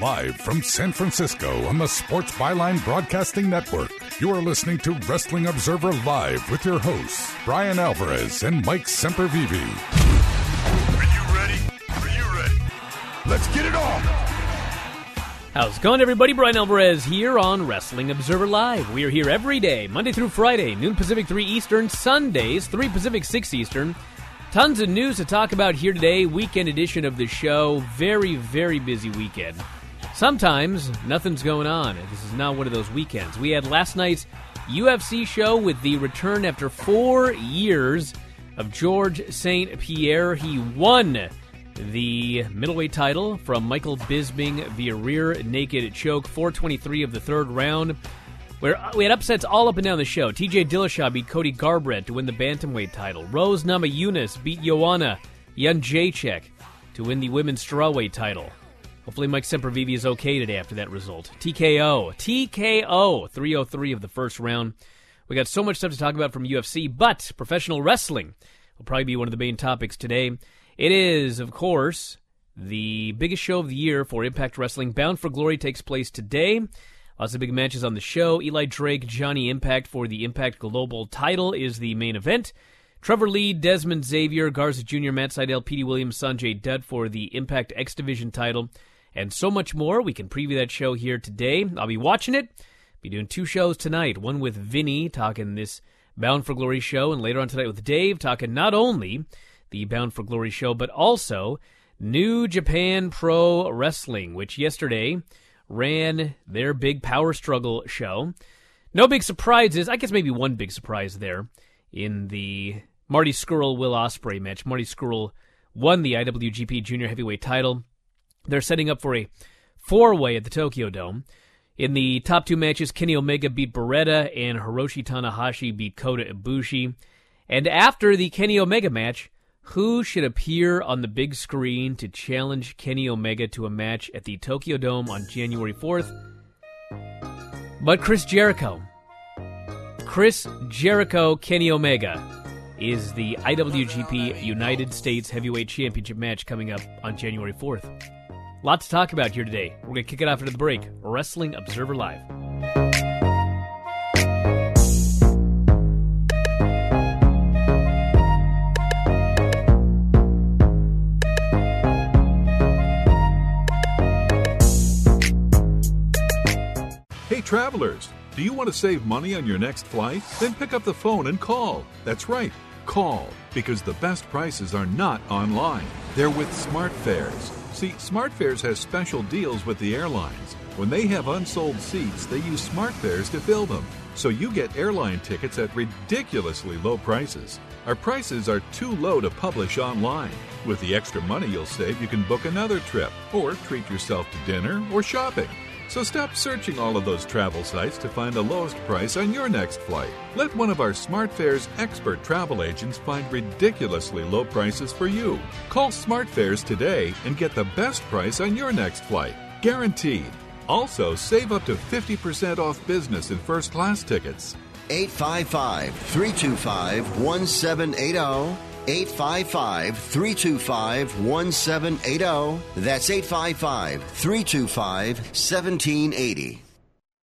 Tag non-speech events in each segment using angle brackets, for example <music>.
Live from San Francisco on the Sports Byline Broadcasting Network, you are listening to Wrestling Observer Live with your hosts, Brian Alvarez and Mike Sempervive. Are you ready? Are you ready? Let's get it on! How's it going, everybody? Brian Alvarez here on Wrestling Observer Live. We are here every day, Monday through Friday, noon Pacific, 3 Eastern, Sundays, 3 Pacific, 6 Eastern. Tons of news to talk about here today. Weekend edition of the show. Very, very busy weekend. Sometimes nothing's going on. This is not one of those weekends. We had last night's UFC show with the return after four years of George St. Pierre. He won the middleweight title from Michael Bisping via rear naked choke, 423 of the third round. Where we had upsets all up and down the show. TJ Dillashaw beat Cody Garbrandt to win the bantamweight title. Rose Namajunas beat Joanna Jędrzejczyk to win the women's strawweight title. Hopefully, Mike Sempervive is okay today after that result. TKO. TKO. 303 of the first round. We got so much stuff to talk about from UFC, but professional wrestling will probably be one of the main topics today. It is, of course, the biggest show of the year for Impact Wrestling. Bound for Glory takes place today. Lots of big matches on the show. Eli Drake, Johnny Impact for the Impact Global title is the main event. Trevor Lee, Desmond Xavier, Garza Jr., Matt Sydal, Petey Williams, Sanjay Dutt for the Impact X Division title, and so much more. We can preview that show here today. I'll be watching it. Be doing two shows tonight. One with Vinny talking this Bound for Glory show, and later on tonight with Dave talking not only the Bound for Glory show, but also New Japan Pro Wrestling, which yesterday ran their big power struggle show. No big surprises. I guess maybe one big surprise there in the Marty Scurll Will Ospreay match. Marty Scurll won the IWGP Junior Heavyweight title. They're setting up for a four way at the Tokyo Dome. In the top two matches, Kenny Omega beat Beretta and Hiroshi Tanahashi beat Kota Ibushi. And after the Kenny Omega match, who should appear on the big screen to challenge Kenny Omega to a match at the Tokyo Dome on January 4th? But Chris Jericho. Chris Jericho Kenny Omega is the IWGP United States Heavyweight Championship match coming up on January 4th. Lot to talk about here today. We're going to kick it off into the break. Wrestling Observer Live. Hey, travelers, do you want to save money on your next flight? Then pick up the phone and call. That's right, call, because the best prices are not online. They're with SmartFares. See, SmartFares has special deals with the airlines. When they have unsold seats, they use SmartFares to fill them. So you get airline tickets at ridiculously low prices. Our prices are too low to publish online. With the extra money you'll save, you can book another trip, or treat yourself to dinner or shopping. So stop searching all of those travel sites to find the lowest price on your next flight. Let one of our SmartFares expert travel agents find ridiculously low prices for you. Call SmartFares today and get the best price on your next flight. Guaranteed. Also, save up to 50% off business and first class tickets. 855 325 1780. 855 325 1780. That's 855 325 1780.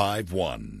51.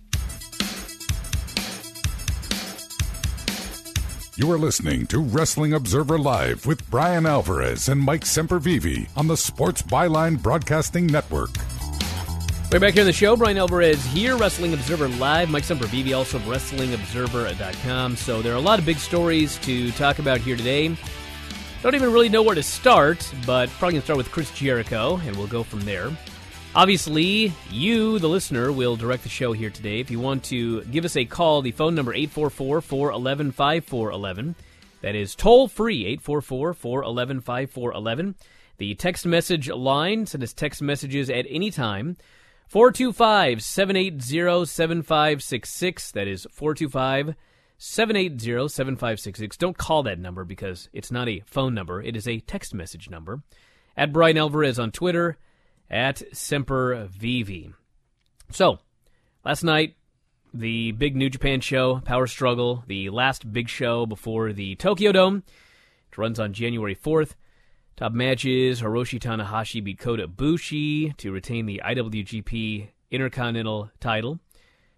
You are listening to Wrestling Observer Live with Brian Alvarez and Mike Sempervive on the Sports Byline Broadcasting Network. We're back here on the show. Brian Alvarez here, Wrestling Observer Live. Mike Sempervive, also of WrestlingObserver.com. So there are a lot of big stories to talk about here today. Don't even really know where to start, but probably going to start with Chris Jericho, and we'll go from there. Obviously, you, the listener, will direct the show here today. If you want to give us a call, the phone number 844-411-5411. That is toll free 844-411-5411. The text message line, send us text messages at any time. 425-780-7566. That is 425 780 7566. Don't call that number because it's not a phone number, it is a text message number. At Brian Alvarez on Twitter, at Semper Vivi. So, last night, the big New Japan show, Power Struggle, the last big show before the Tokyo Dome. It runs on January 4th. Top matches Hiroshi Tanahashi beat Kota Ibushi to retain the IWGP Intercontinental title.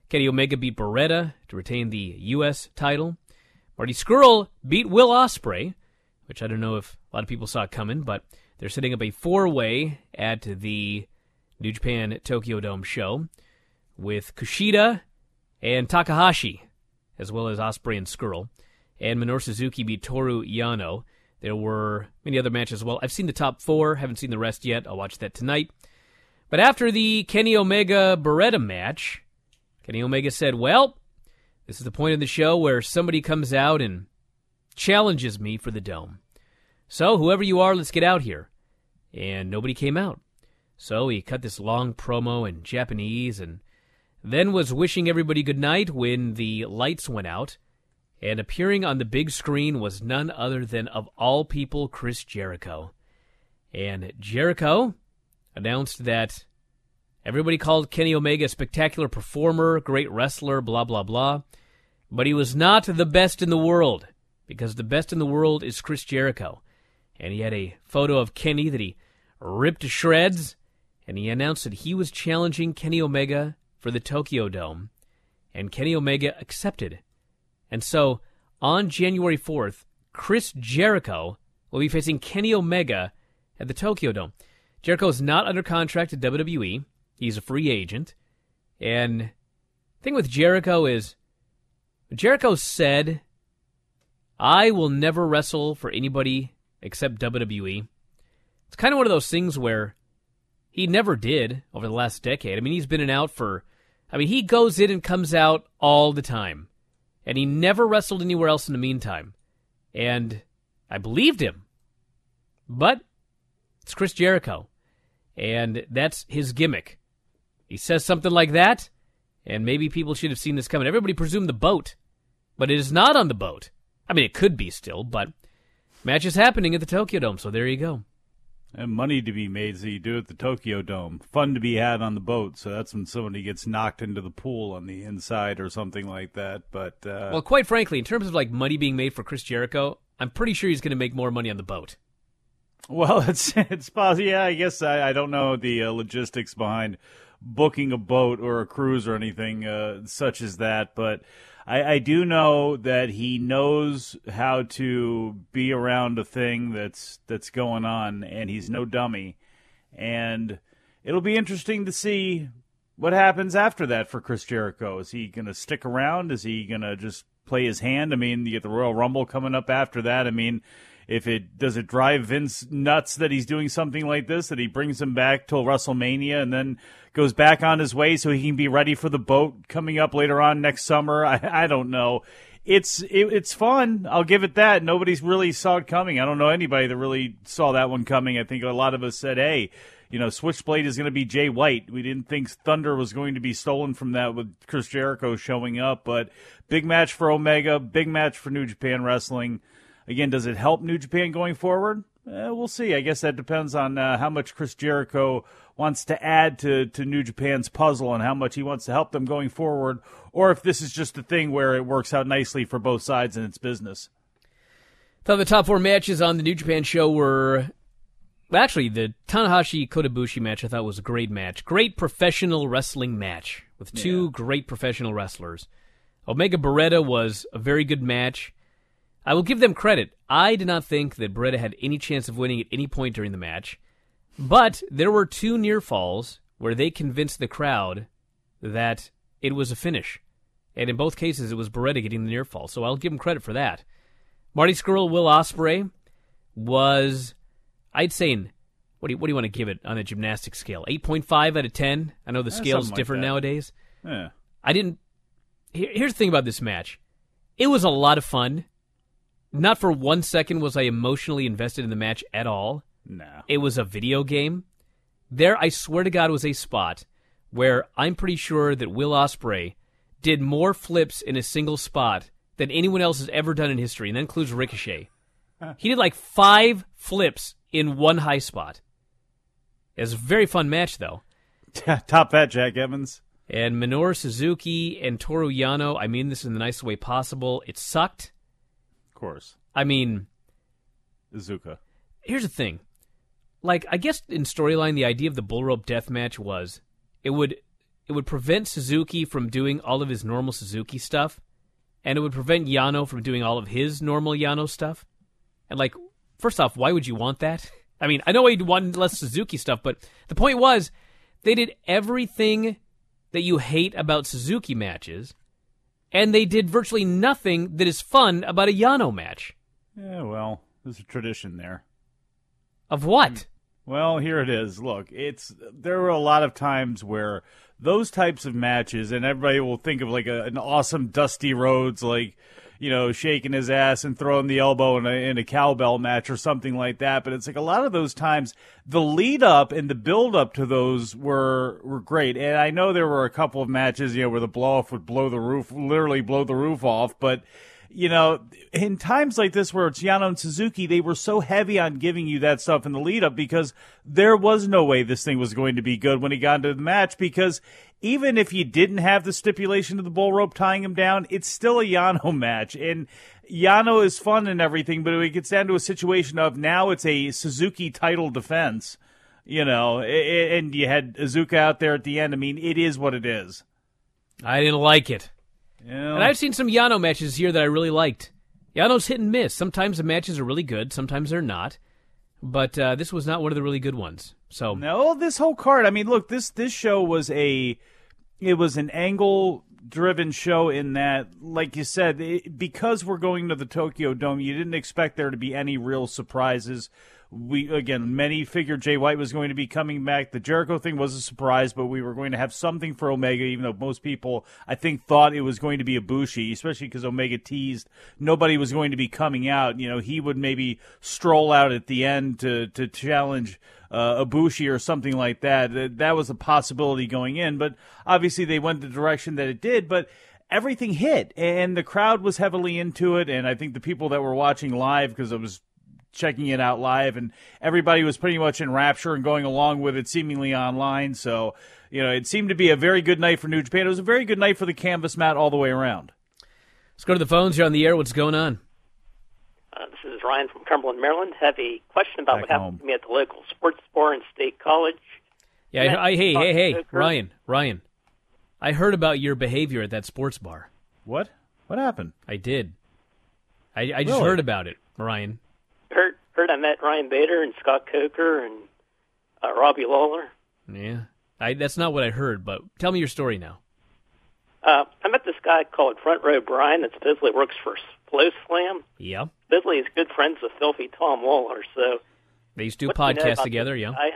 Kenny Omega beat Beretta to retain the U.S. title. Marty Scurll beat Will Ospreay, which I don't know if a lot of people saw coming, but they're setting up a four-way at the New Japan Tokyo Dome show with Kushida and Takahashi, as well as Ospreay and Scurll. And Minoru Suzuki beat Toru Yano. There were many other matches as well. I've seen the top four, haven't seen the rest yet. I'll watch that tonight. But after the Kenny Omega Beretta match, Kenny Omega said, Well, this is the point of the show where somebody comes out and challenges me for the dome. So, whoever you are, let's get out here. And nobody came out. So he cut this long promo in Japanese and then was wishing everybody good night when the lights went out. And appearing on the big screen was none other than, of all people, Chris Jericho. And Jericho announced that everybody called Kenny Omega a spectacular performer, great wrestler, blah, blah, blah. But he was not the best in the world, because the best in the world is Chris Jericho. And he had a photo of Kenny that he ripped to shreds, and he announced that he was challenging Kenny Omega for the Tokyo Dome, and Kenny Omega accepted. And so, on January 4th, Chris Jericho will be facing Kenny Omega at the Tokyo Dome. Jericho is not under contract to WWE. He's a free agent. And the thing with Jericho is Jericho said, I will never wrestle for anybody except WWE. It's kind of one of those things where he never did over the last decade. I mean, he's been in out for, I mean, he goes in and comes out all the time and he never wrestled anywhere else in the meantime. And I believed him. But it's Chris Jericho, and that's his gimmick. He says something like that, and maybe people should have seen this coming. Everybody presumed the boat, but it is not on the boat. I mean, it could be still, but match is happening at the Tokyo Dome, so there you go. And money to be made, so you do it at the Tokyo Dome. Fun to be had on the boat, so that's when somebody gets knocked into the pool on the inside or something like that. But uh, Well, quite frankly, in terms of like money being made for Chris Jericho, I'm pretty sure he's going to make more money on the boat. well, <laughs> it's it's possible. Yeah, I guess I, I don't know the uh, logistics behind booking a boat or a cruise or anything uh, such as that, but I, I do know that he knows how to be around a thing that's that's going on, and he's no dummy. And it'll be interesting to see what happens after that for Chris Jericho. Is he going to stick around? Is he going to just play his hand? I mean, you get the Royal Rumble coming up after that. I mean, if it does it drive Vince nuts that he's doing something like this, that he brings him back till WrestleMania and then goes back on his way so he can be ready for the boat coming up later on next summer. <laughs> I, I don't know. It's it, it's fun. I'll give it that. Nobody's really saw it coming. I don't know anybody that really saw that one coming. I think a lot of us said, "Hey, you know, Switchblade is going to be Jay White. We didn't think Thunder was going to be stolen from that with Chris Jericho showing up, but big match for Omega, big match for New Japan Wrestling. Again, does it help New Japan going forward? Eh, we'll see. I guess that depends on uh, how much Chris Jericho wants to add to, to New Japan's puzzle and how much he wants to help them going forward, or if this is just a thing where it works out nicely for both sides in its business. Thought the top four matches on the New Japan show were Actually, the Tanahashi Kota Ibushi match I thought was a great match. Great professional wrestling match with two Yeah. great professional wrestlers. Omega Beretta was a very good match. I will give them credit. I did not think that Beretta had any chance of winning at any point during the match, but there were two near falls where they convinced the crowd that it was a finish. And in both cases, it was Beretta getting the near fall. So I'll give him credit for that. Marty Scurll, Will Ospreay was, I'd say, in, what do you, what do you want to give it on a gymnastics scale? 8.5 out of 10. I know the Eh, scale's like different that. nowadays. Yeah. I didn't. Here, here's the thing about this match. It was a lot of fun. Not for one second was I emotionally invested in the match at all. No. It was a video game. There, I swear to God, was a spot where I'm pretty sure that Will Ospreay did more flips in a single spot than anyone else has ever done in history, and that includes Ricochet. He did like five flips in one high spot. It was a very fun match, though. <laughs> Top that, Jack Evans. And Minoru Suzuki and Toru Yano, I mean this in the nicest way possible. It sucked. Course. I mean, Iizuka. here's the thing. Like, I guess in storyline, the idea of the bull rope death match was it would it would prevent Suzuki from doing all of his normal Suzuki stuff, and it would prevent Yano from doing all of his normal Yano stuff. And like, first off, why would you want that? I mean, I know you'd want less Suzuki stuff, but the point was they did everything that you hate about Suzuki matches, and they did virtually nothing that is fun about a Yano match. Yeah, well, there's a tradition there. Of what? Hmm. Well, here it is. Look, it's there were a lot of times where those types of matches, and everybody will think of like a, an awesome Dusty Rhodes, like you know, shaking his ass and throwing the elbow in a, in a cowbell match or something like that. But it's like a lot of those times, the lead up and the build up to those were were great. And I know there were a couple of matches, you know, where the blow off would blow the roof, literally blow the roof off, but you know, in times like this where it's Yano and Suzuki, they were so heavy on giving you that stuff in the lead up because there was no way this thing was going to be good when he got into the match because even if you didn't have the stipulation of the bull rope tying him down, it's still a Yano <laughs> match. And Yano is fun and everything, but it gets down to a situation of now it's a Suzuki title defense, you know, and you had Iizuka out there at the end. I mean, it is what it is. I didn't like it. Know? And I've seen some Yano matches here that I really liked. Yano's hit and miss. Sometimes the matches are really good, sometimes they're not. But uh, this was not one of the really good ones. So No, this whole card. I mean, look this this show was a it was an angle driven show in that, like you said, it, because we're going to the Tokyo Dome, you didn't expect there to be any real surprises. We again, many figured Jay White was going to be coming back. The Jericho thing was a surprise, but we were going to have something for Omega, even though most people, I think, thought it was going to be Ibushi, especially because Omega teased nobody was going to be coming out. You know, he would maybe stroll out at the end to to challenge uh, Ibushi or something like that. That that was a possibility going in, but obviously they went the direction that it did. But everything hit, and the crowd was heavily into it, and I think the people that were watching live because it was checking it out live, and everybody was pretty much in rapture and going along with it, seemingly online. So you know, it seemed to be a very good night for New Japan. It was a very good night for the canvas mat all the way around. let's go to the phones. You're on the air. What's going on? Uh, this is Ryan from Cumberland, Maryland. Have a question about Back what happened home. to me at the local sports bar in State College. Yeah, Yeah, I, I, hey, talk hey, hey, to. Ryan, Ryan. I heard about your behavior at that sports bar. What? What happened? I did. I, I just Really? heard about it, Ryan. Heard, heard I met Ryan Bader and Scott Coker and uh, Robbie Lawler. Yeah, I, that's not what I heard. But tell me your story now. Uh, I met this guy called Front Row Brian that supposedly works for Flow Slam. Yeah. Supposedly he's good friends with Filthy Tom Lawler. So They used to do what do you know podcasts together, yeah. guy?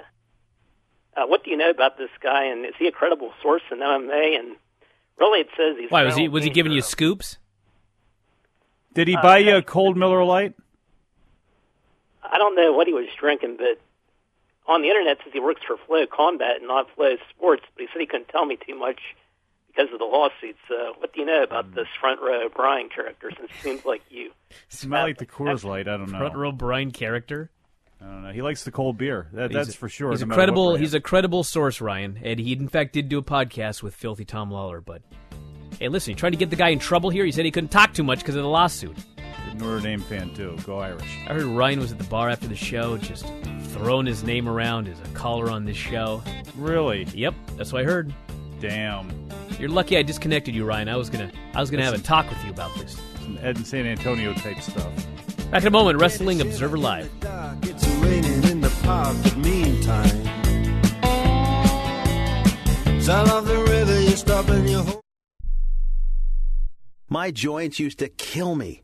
Uh, what do you know about this guy? And is he a credible source in MMA? And really, it says he's. Why was he was he giving you scoops? Did he Uh, buy you a cold Miller Lite? I don't know what he was drinking, but on the internet it says he works for FloCombat and not Flow Sports. But he said he couldn't tell me too much because of the lawsuits. Uh, what do you know Mm. about this front row Brian character? Since it seems like you. Smell like the Coors Light. I don't know. Front row Brian character. I don't know. He likes the cold beer. That, that's a- for sure. He's no a credible. He's a credible source, Ryan, and he in fact did do a podcast with Filthy Tom Lawler. But hey, listen, you trying to get the guy in trouble here. He said he couldn't talk too much because of the lawsuit. Good Notre Dame fan too. Go Irish. I heard Ryan was at the bar after the show, just throwing his name around as a caller on this show. Really? Yep, that's what I heard. Damn. You're lucky I disconnected you, Ryan. I was gonna, I was gonna have a talk with you about this. Some Ed and San Antonio type stuff. Back in a moment, Wrestling Observer Live. It's raining in the park, but meantime. Sound of the river, you stop and you hold. My joints used to kill me.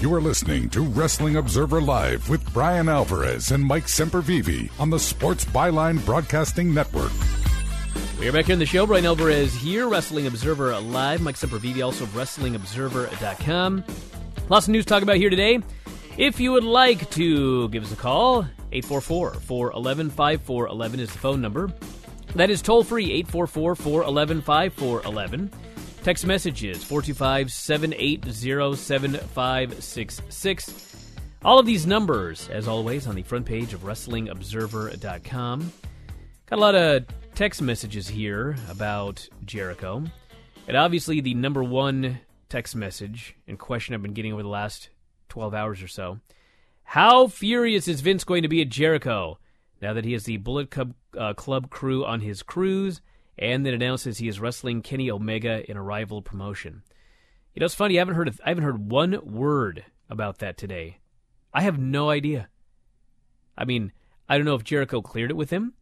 You are listening to Wrestling Observer Live with Brian Alvarez and Mike Sempervive on the Sports Byline Broadcasting Network. We are back here in the show. Brian Alvarez here, Wrestling Observer Live. Mike Sempervive, also of WrestlingObserver.com. Lots of news to talk about here today. If you would like to give us a call, 844-411-5411 is the phone number. That is toll free, 844-411-5411. Text messages, 425-780-7566. All of these numbers, as always, on the front page of WrestlingObserver.com. Got a lot of text messages here about Jericho. And obviously, the number one text message and question I've been getting over the last 12 hours or so. How furious is Vince going to be at Jericho now that he has the Bullet Club, uh, Club crew on his cruise and then announces he is wrestling Kenny Omega in a rival promotion? You know, it's funny. I haven't heard. Of, I haven't heard one word about that today. I have no idea. I mean, I don't know if Jericho cleared it with him.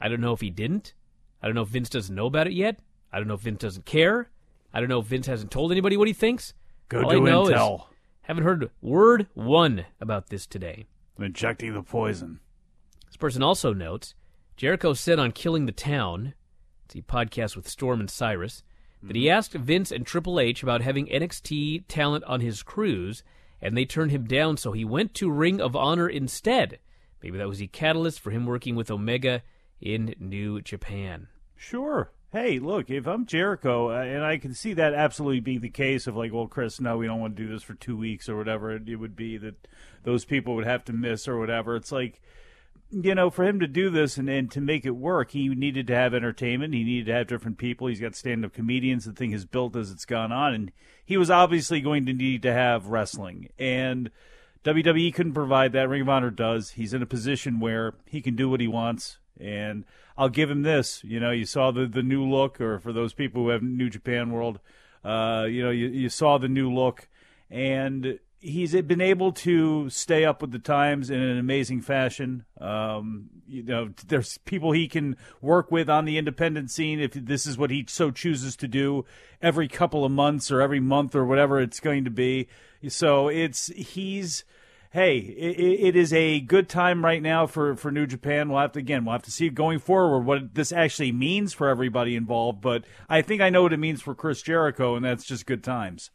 I don't know if he didn't. I don't know if Vince doesn't know about it yet. I don't know if Vince doesn't care. I don't know if Vince hasn't told anybody what he thinks. Go All to I know intel. is haven't heard word one about this today. Injecting the poison. This person also notes Jericho said on Killing the Town, it's a podcast with Storm and Cyrus, that he asked Vince and Triple H about having NXT talent on his cruise, and they turned him down, so he went to Ring of Honor instead. Maybe that was the catalyst for him working with Omega in New Japan. Sure. Hey, look, if I'm Jericho, uh, and I can see that absolutely being the case of like, well, Chris, no, we don't want to do this for two weeks or whatever it would be that those people would have to miss or whatever. It's like, you know, for him to do this and, and to make it work, he needed to have entertainment. He needed to have different people. He's got stand up comedians. The thing has built as it's gone on. And he was obviously going to need to have wrestling. And WWE couldn't provide that. Ring of Honor does. He's in a position where he can do what he wants. And I'll give him this. You know, you saw the, the new look, or for those people who have New Japan World, uh, you know, you, you saw the new look. And he's been able to stay up with the times in an amazing fashion. Um, you know, there's people he can work with on the independent scene if this is what he so chooses to do every couple of months or every month or whatever it's going to be. So it's he's. Hey, it, it is a good time right now for, for New Japan. We'll have to again, we'll have to see going forward what this actually means for everybody involved. But I think I know what it means for Chris Jericho, and that's just good times.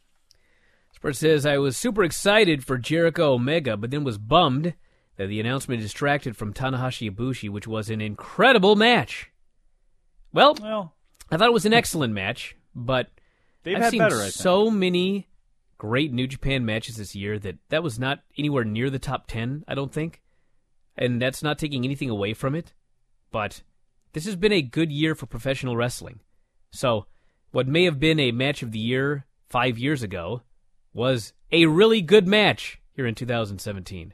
Spurt says, I was super excited for Jericho Omega, but then was bummed that the announcement distracted from Tanahashi Ibushi, which was an incredible match. Well, well I thought it was an excellent match, but I've had seen better, so many great New Japan matches this year that that was not anywhere near the top 10, I don't think. And that's not taking anything away from it, but this has been a good year for professional wrestling. So, what may have been a match of the year 5 years ago was a really good match here in 2017.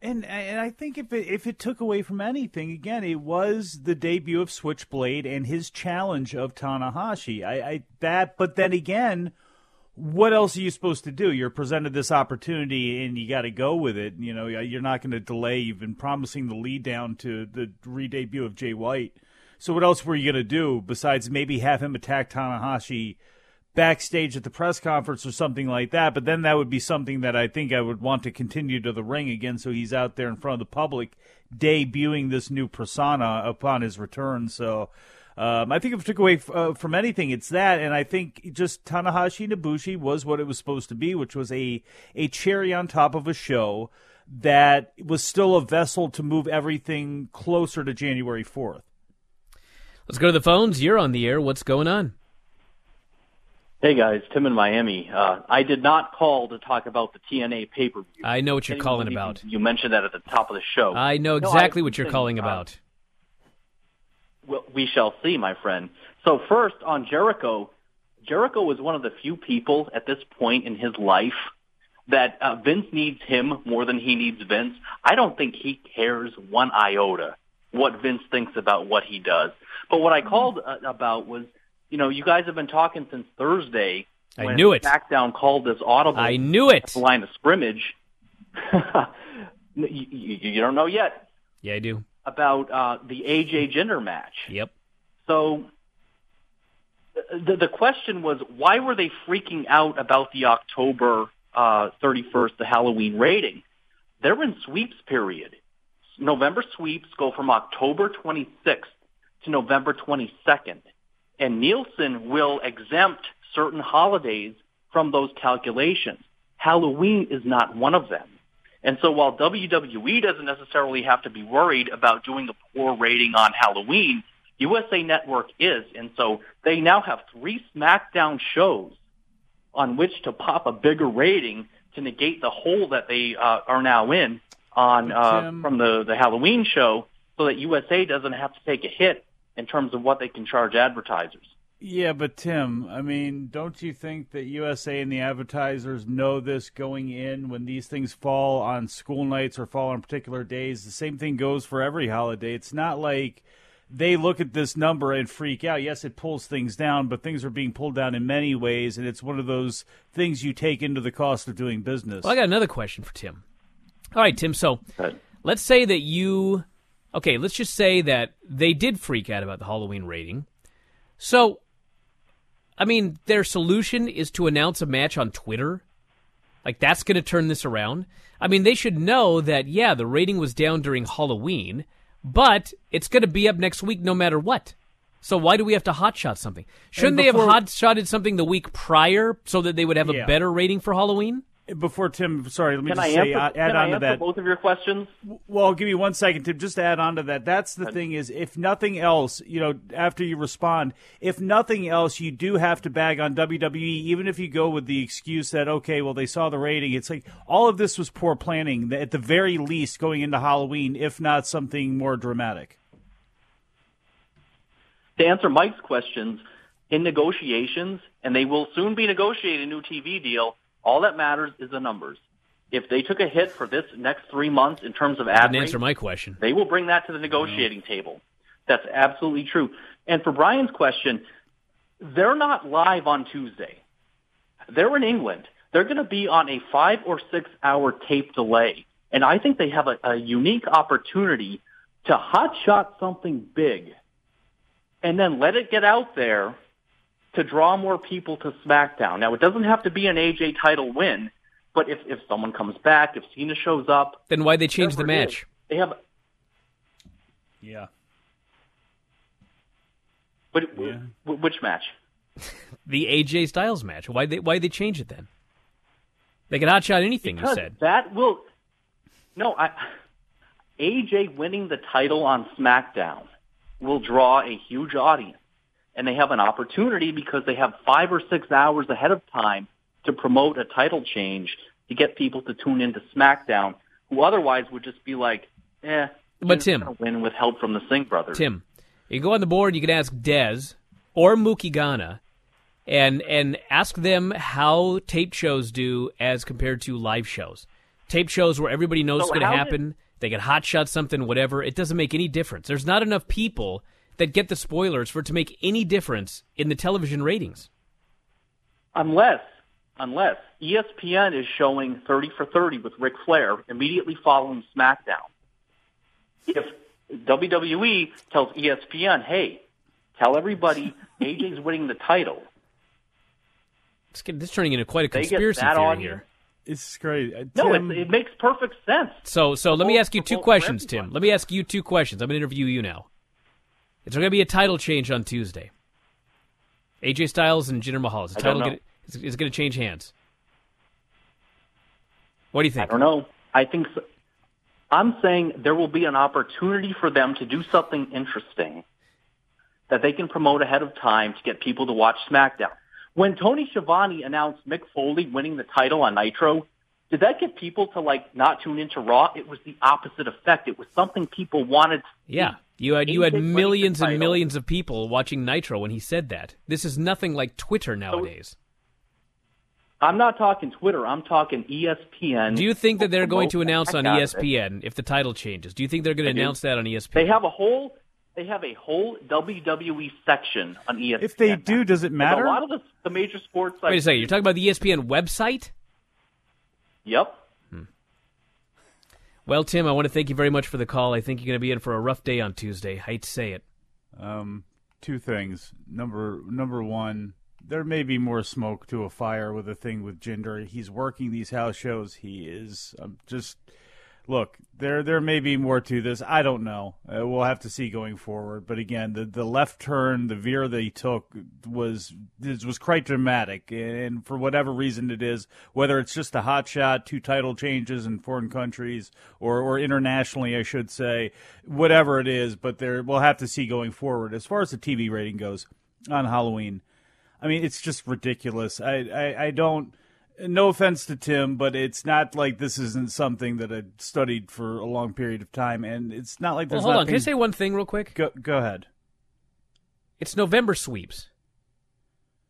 And and I think if it if it took away from anything, again, it was the debut of Switchblade and his challenge of Tanahashi. I, I that, but then again, what else are you supposed to do? You're presented this opportunity and you got to go with it. You know, you're not going to delay. You've been promising the lead down to the re-debut of Jay White. So what else were you going to do besides maybe have him attack Tanahashi backstage at the press conference or something like that? But then that would be something that I think I would want to continue to the ring again. So he's out there in front of the public debuting this new persona upon his return. So. Um, I think if it took away f- uh, from anything, it's that, and I think just Tanahashi and Ibushi was what it was supposed to be, which was a a cherry on top of a show that was still a vessel to move everything closer to January fourth. Let's go to the phones. You're on the air. What's going on? Hey guys, Tim in Miami. Uh, I did not call to talk about the TNA pay per view. I know what you're calling about. You mentioned that at the top of the show. I know No, exactly I- what you're calling about. Well, we shall see, my friend. So first on Jericho, Jericho was one of the few people at this point in his life that uh, Vince needs him more than he needs Vince. I don't think he cares one iota what Vince thinks about what he does. But what I called uh, about was, you know, you guys have been talking since Thursday. I when knew it. SmackDown called this audible. I knew it. The line of scrimmage. <laughs> you, you, you don't know yet Yeah, I do. about uh, the AJ Jinder match. Yep. So the the question was why were they freaking out about the October uh, 31st, the Halloween rating? They're in sweeps period. November sweeps go from October 26th to November 22nd, and Nielsen will exempt certain holidays from those calculations. Halloween is not one of them. And so while WWE doesn't necessarily have to be worried about doing a poor rating on Halloween, USA Network is. And so they now have three SmackDown shows on which to pop a bigger rating to negate the hole that they uh, are now in on uh, from the, the Halloween show so that USA doesn't have to take a hit in terms of what they can charge advertisers. Yeah, but Tim, I mean, don't you think that USA and the advertisers know this going in when these things fall on school nights or fall on particular days? The same thing goes for every holiday. It's not like they look at this number and freak out. Yes, it pulls things down, but things are being pulled down in many ways, and it's one of those things you take into the cost of doing business. Well, I got another question for Tim. All right, Tim. So let's say that you, okay, let's just say that they did freak out about the Halloween rating. So, I mean, their solution is to announce a match on Twitter. Like, that's going to turn this around. I mean, they should know that, yeah, the rating was down during Halloween, but it's going to be up next week no matter what. So why do we have to hotshot something? Shouldn't they have before- hotshotted something the week prior so that they would have a Yeah. better rating for Halloween? Before Tim, sorry, let me Can just I say, answer, add, can add I on to answer that. both of your questions? Well, give me one second, Tim. Just to add on to that, that's the thing is, if nothing else, you know, after you respond, if nothing else, you do have to bag on WWE, even if you go with the excuse that okay, well, they saw the rating. It's like all of this was poor planning, at the very least, going into Halloween, if not something more dramatic. To answer Mike's questions, in negotiations, and they will soon be negotiating a new TV deal, all that matters is the numbers. If they took a hit for this next three months in terms of ad rate, answer my question. they will bring that to the negotiating table. That's absolutely true. And for Brian's question, they're not live on Tuesday. They're in England. They're going to be on a five or six hour tape delay. And I think they have a, a unique opportunity to hotshot something big and then let it get out there to draw more people to SmackDown. Now, it doesn't have to be an AJ title win, but if, if someone comes back, if Cena shows up, Then why they change the match? is, they have Yeah. But wh- which match? <laughs> The AJ Styles match. Why they why they change it then? They can hotshot anything. Because you said. that will. No, I. AJ winning the title on SmackDown will draw a huge audience, and they have an opportunity because they have five or six hours ahead of time to promote a title change to get people to tune into SmackDown, who otherwise would just be like, "Eh." But Tim- win with help from the Singh brothers. Tim, you go on the board. You can ask Dez or Mookie Ghana, and and ask them how tape shows do as compared to live shows. Tape shows where everybody knows So what's going to happen. They can hotshot something, whatever. It doesn't make any difference. There's not enough people that get the spoilers for it to make any difference in the television ratings. Unless, unless ESPN is showing 30 for 30 with Ric Flair immediately following SmackDown. If WWE tells ESPN, hey, tell everybody <laughs> AJ's winning the title, It's, this is turning into quite a They conspiracy theory audience? here. It's great. Uh, no, it, it makes perfect sense. So, so let me ask you two questions, Tim. Let me ask you two questions. I'm going to interview you now. There going to be a title change on Tuesday? AJ Styles and Jinder Mahal. Is the title know. gonna, is, going to change hands? What do you think? I don't know. I think so. I'm saying there will be an opportunity for them to do something interesting that they can promote ahead of time to get people to watch SmackDown. When Tony Schiavone announced Mick Foley winning the title on Nitro, did that get people to like not tune into Raw? It was the opposite effect. It was something people wanted. To Yeah, you had you had AJ winning the millions and millions of people watching Nitro when he said that. This is nothing like Twitter nowadays. I'm not talking Twitter. I'm talking ESPN. Do you think that they're going to announce on out of it. ESPN if the title changes? Do you think they're going to announce that on ESPN? They have a whole they have a whole WWE section on ESPN. If they do, does it Like, matter? A lot of the, the major sports. Wait a sites- second. You're talking about the ESPN website? Yep. Well, Tim, I want to thank you very much for the call. I think you're going to be in for a rough day on Tuesday. Hate to say it. Um, two things. Number number one, there may be more smoke to a fire with a thing with Jinder. He's working these house shows. He is I'm just look. There there may be more to this. I don't know. Uh, we'll have to see going forward. But again, the the left turn, the veer that he took was was quite dramatic. And for whatever reason it is, whether it's just a hot shot, two title changes in foreign countries, or or internationally, I should say, whatever it is. But there we'll have to see going forward. As far as the TV rating goes on Halloween, I mean, it's just ridiculous. I, I, I don't. No offense to Tim, but it's not like this isn't something that I studied for a long period of time, and it's not like Well, there's hold not on. Can I say one thing real quick? Go, go ahead. It's November sweeps.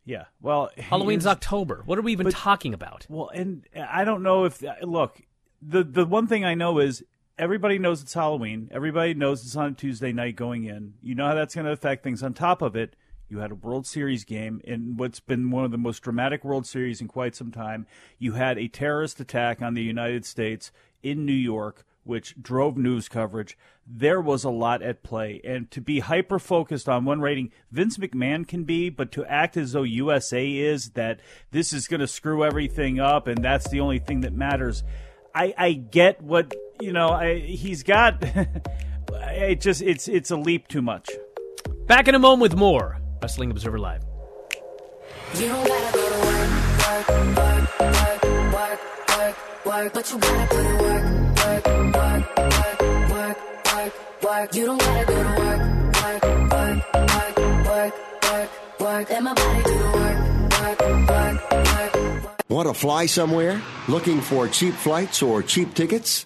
Yeah. Well, Halloween's October. What are we even talking about? Well, and I don't know if look the the one thing I know is everybody knows it's Halloween. Everybody knows it's on a Tuesday night going in. You know how that's going to affect things. On top of it, you had a World Series game in what's been one of the most dramatic World Series in quite some time. You had a terrorist attack on the United States in New York. Which drove news coverage. There was a lot at play. And to be hyper focused on one rating, Vince McMahon can be, but to act as though USA is, that this is going to screw everything up and that's the only thing that matters. I, I get what you know. I, he's got. <laughs> it just it's it's a leap too much. Back in a moment with more Wrestling Observer Live. You don't gotta go to work, work, work, work, work, work, work, but you gotta put in work, work, work, work, work, work, work. You don't gotta go to work, work, work, work, work, work, work. Let my body do the work, work, work, work. Want to fly somewhere? Looking for cheap flights or cheap tickets?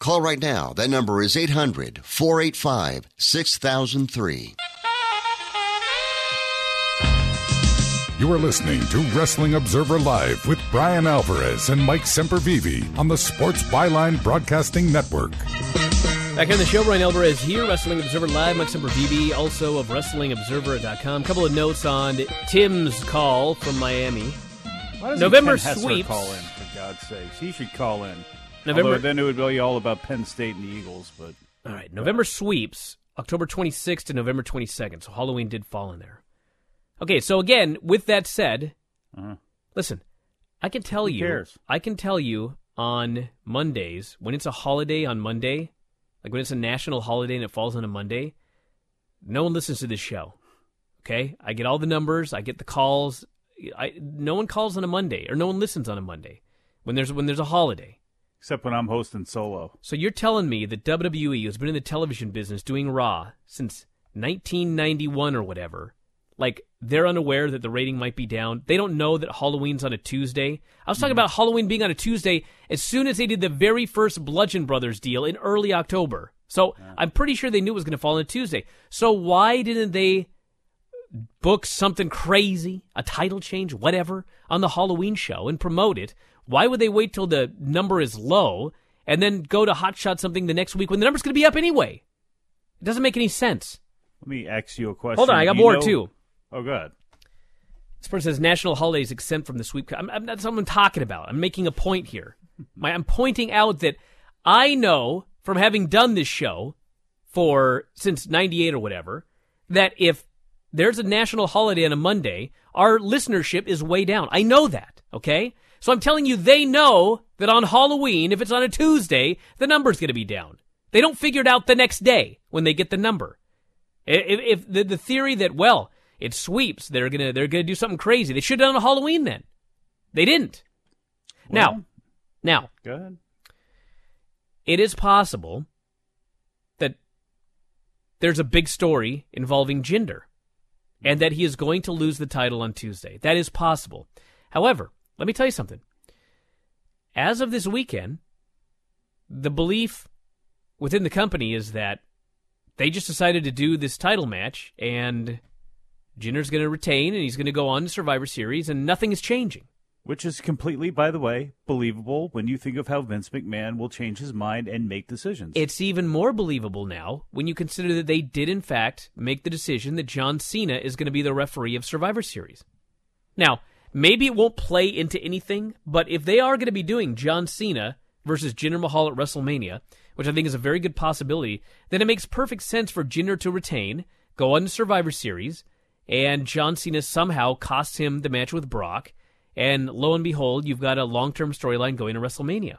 Call right now. That number is 800 485 6003. You are listening to Wrestling Observer Live with Bryan Alvarez and Mike Sempervive on the Sports Byline Broadcasting Network. Back on the show, Bryan Alvarez here, Wrestling Observer Live. Mike Sempervive, also of WrestlingObserver.com. A couple of notes on Tim's call from Miami. Why doesn't November Ken sweeps. call in, for God's sakes. He should call in. November- Although then it would be all about Penn State and the Eagles, but All right, November sweeps, October 26th to November 22nd. So Halloween did fall in there. Okay, so again, with that said, uh-huh. listen, I can tell Who you, cares? I can tell you on Mondays when it's a holiday on Monday, like when it's a national holiday and it falls on a Monday, no one listens to this show. Okay, I get all the numbers, I get the calls. I no one calls on a Monday or no one listens on a Monday when there's when there's a holiday. Except when I'm hosting solo. So you're telling me that WWE, who's been in the television business doing Raw since 1991 or whatever, like they're unaware that the rating might be down. They don't know that Halloween's on a Tuesday. I was talking Mm-hmm. about Halloween being on a Tuesday as soon as they did the very first Bludgeon Brothers deal in early October. So I'm pretty sure they knew it was going to fall on a Tuesday. So why didn't they book something crazy, a title change, whatever, on the Halloween show and promote it? Why would they wait till the number is low and then go to hotshot something the next week when the number's going to be up anyway? It doesn't make any sense. Let me ask you a question. Hold on, I got you more know- too. Oh, good. This person says national holidays exempt from the sweep. I'm, I'm, that's what I'm talking about. I'm making a point here. <laughs> My, I'm pointing out that I know from having done this show for since '98 or whatever that if there's a national holiday on a Monday, our listenership is way down. I know that. Okay, so I'm telling you, they know that on Halloween, if it's on a Tuesday, the number's going to be down. They don't figure it out the next day when they get the number. If, if the, the theory that well, it sweeps, they're gonna they're gonna do something crazy. They should have done on Halloween then. They didn't. now, now, Go ahead. it is possible that there's a big story involving Jinder and that he is going to lose the title on Tuesday. That is possible. However, let me tell you something. As of this weekend, the belief within the company is that they just decided to do this title match and Jinder's going to retain and he's going to go on to Survivor Series and nothing is changing. Which is completely, by the way, believable when you think of how Vince McMahon will change his mind and make decisions. It's even more believable now when you consider that they did, in fact, make the decision that John Cena is going to be the referee of Survivor Series. Now, maybe it won't play into anything, but if they are going to be doing John Cena versus Jinder Mahal at WrestleMania, which I think is a very good possibility, then it makes perfect sense for Jinder to retain, go on to Survivor Series, and John Cena somehow costs him the match with Brock, and lo and behold, you've got a long term storyline going to WrestleMania.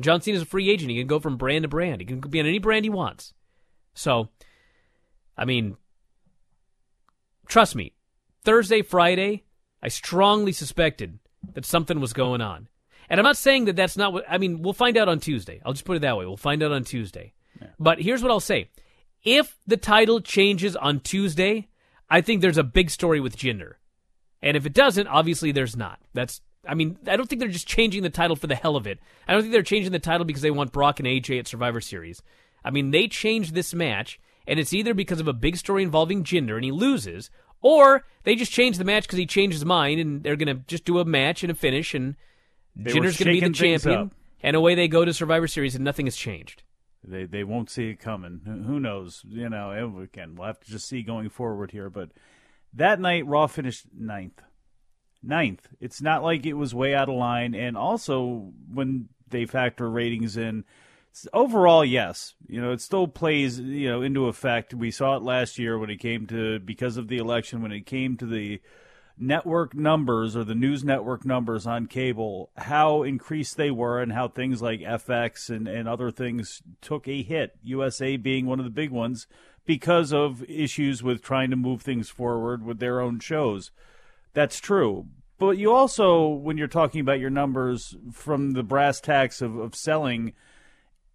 John Cena's a free agent. He can go from brand to brand. He can be on any brand he wants. So, I mean, trust me, Thursday, Friday, I strongly suspected that something was going on. And I'm not saying that that's not what, I mean, we'll find out on Tuesday. I'll just put it that way. We'll find out on Tuesday. But here's what I'll say. If the title changes on Tuesday, I think there's a big story with Jinder. And if it doesn't, obviously there's not. That's I mean, I don't think they're just changing the title for the hell of it. I don't think they're changing the title because they want Brock and AJ at Survivor Series. I mean, they changed this match, and it's either because of a big story involving Jinder and he loses, or they just changed the match because he changed his mind and they're going to just do a match and a finish, and They Jinder's going to be the champion, and away they go to Survivor Series, and nothing has changed. They they won't see it coming. Who knows? You know, again, we'll have to just see going forward here. But that night, Raw finished ninth. Ninth. It's not like it was way out of line. And also, when they factor ratings in, overall, yes, you know, it still plays you know into effect. We saw it last year when it came to because of the election when it came to the network numbers or the news network numbers on cable, how increased they were and how things like FX and, and other things took a hit, USA being one of the big ones, because of issues with trying to move things forward with their own shows. That's true. But you also, when you're talking about your numbers from the brass tacks of, of selling,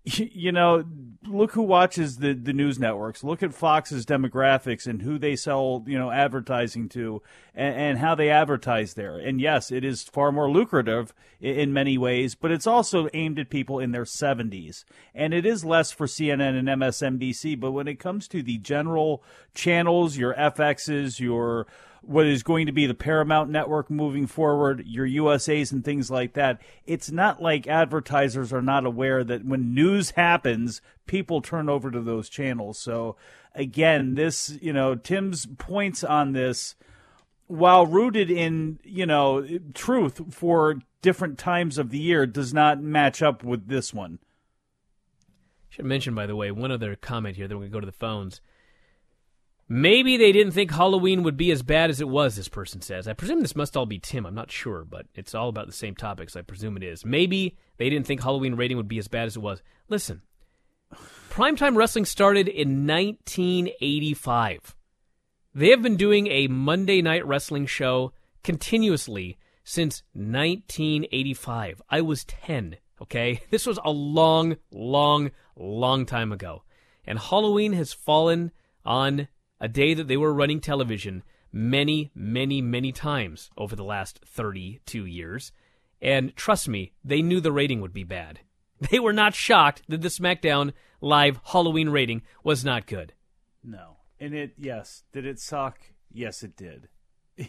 <laughs> you know, look who watches the, the news networks. Look at Fox's demographics and who they sell, you know, advertising to and, and how they advertise there. And yes, it is far more lucrative in, in many ways, but it's also aimed at people in their 70s. And it is less for CNN and MSNBC. But when it comes to the general channels, your FXs, your what is going to be the Paramount network moving forward, your USAs and things like that. It's not like advertisers are not aware that when news happens, people turn over to those channels. So again, this, you know, Tim's points on this while rooted in, you know, truth for different times of the year does not match up with this one. Should mention, by the way, one other comment here. Then we go to the phones. Maybe they didn't think Halloween would be as bad as it was, this person says. I presume this must all be Tim. I'm not sure, but it's all about the same topics. I presume it is. Maybe they didn't think Halloween rating would be as bad as it was. Listen, primetime wrestling started in 1985. They have been doing a Monday night wrestling show continuously since 1985. I was 10 Okay? <laughs> This was a long, long, long time ago. And Halloween has fallen on a day that they were running television many, many, many times over the last 32 years. And trust me, they knew the rating would be bad. <laughs> They were not shocked that the SmackDown Live Halloween rating was not good. No. And it yes, did it suck? Yes, it did. <laughs>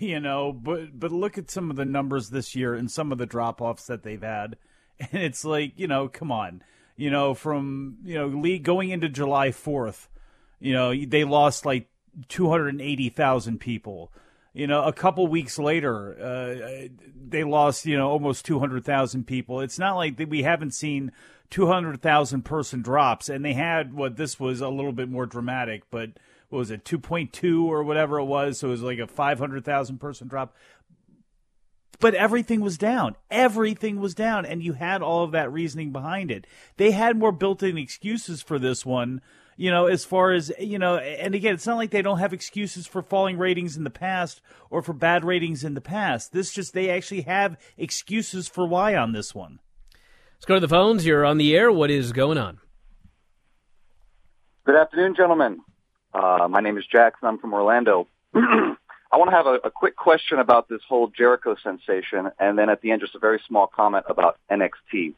You know, but but look at some of the numbers this year and some of the drop-offs that they've had. <laughs> And it's like, you know, come on. You know, from, you know, league going into July 4th, you know, they lost like 280,000 people. You know, a couple weeks later, uh, they lost, you know, almost 200,000 people. It's not like we haven't seen 200,000 person drops, and they had what this was a little bit more dramatic, but what was it, 2.2 or whatever it was? So it was like a 500,000 person drop. But everything was down. Everything was down, and you had all of that reasoning behind it. They had more built in excuses for this one you know, as far as, you know, and again, it's not like they don't have excuses for falling ratings in the past or for bad ratings in the past. This just, they actually have excuses for why on this one. Let's go to the phones. You're on the air. What is going on? Good afternoon, gentlemen. Uh, my name is Jackson. I'm from Orlando. <clears throat> I want to have a, a, quick question about this whole Jericho sensation, and then at the end, just a very small comment about NXT.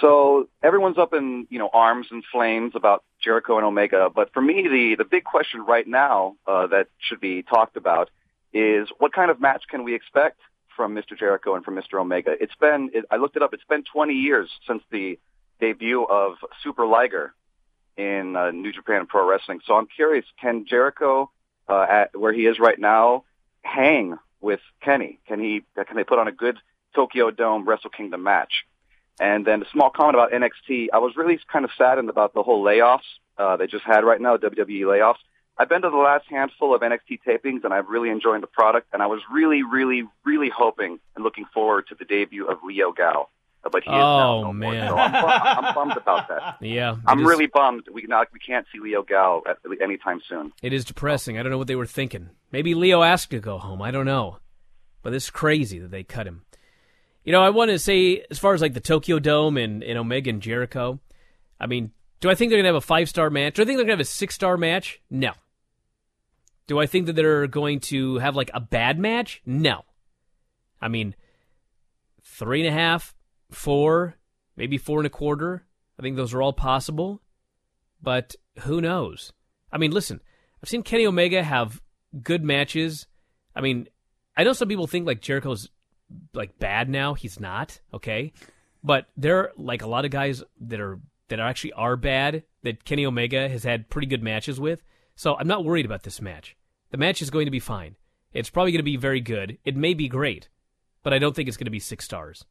So everyone's up in you know arms and flames about Jericho and Omega, but for me the the big question right now uh, that should be talked about is what kind of match can we expect from Mr. Jericho and from Mr. Omega? It's been it, I looked it up. It's been 20 years since the debut of Super Liger in uh, New Japan Pro Wrestling. So I'm curious, can Jericho uh, at where he is right now hang with Kenny? Can he can they put on a good Tokyo Dome Wrestle Kingdom match? And then a small comment about NXT. I was really kind of saddened about the whole layoffs uh, they just had right now, WWE layoffs. I've been to the last handful of NXT tapings, and I've really enjoyed the product. And I was really, really, really hoping and looking forward to the debut of Leo Gal. But he is oh, now no man. More, so I'm, I'm, I'm bummed about that. <laughs> Yeah, I'm is- really bummed. We not we can't see Leo Gal at, anytime soon. It is depressing. I don't know what they were thinking. Maybe Leo asked to go home. I don't know. But it's crazy that they cut him. You know, I want to say, as far as like the Tokyo Dome and, and Omega and Jericho, I mean, do I think they're going to have a five star match? Do I think they're going to have a six star match? No. Do I think that they're going to have like a bad match? No. I mean, three and a half, four, maybe four and a quarter. I think those are all possible. But who knows? I mean, listen, I've seen Kenny Omega have good matches. I mean, I know some people think like Jericho's like bad now. He's not, okay? But there are like a lot of guys that are that actually are bad that Kenny Omega has had pretty good matches with. So I'm not worried about this match. The match is going to be fine. It's probably going to be very good. It may be great, but I don't think it's going to be six stars.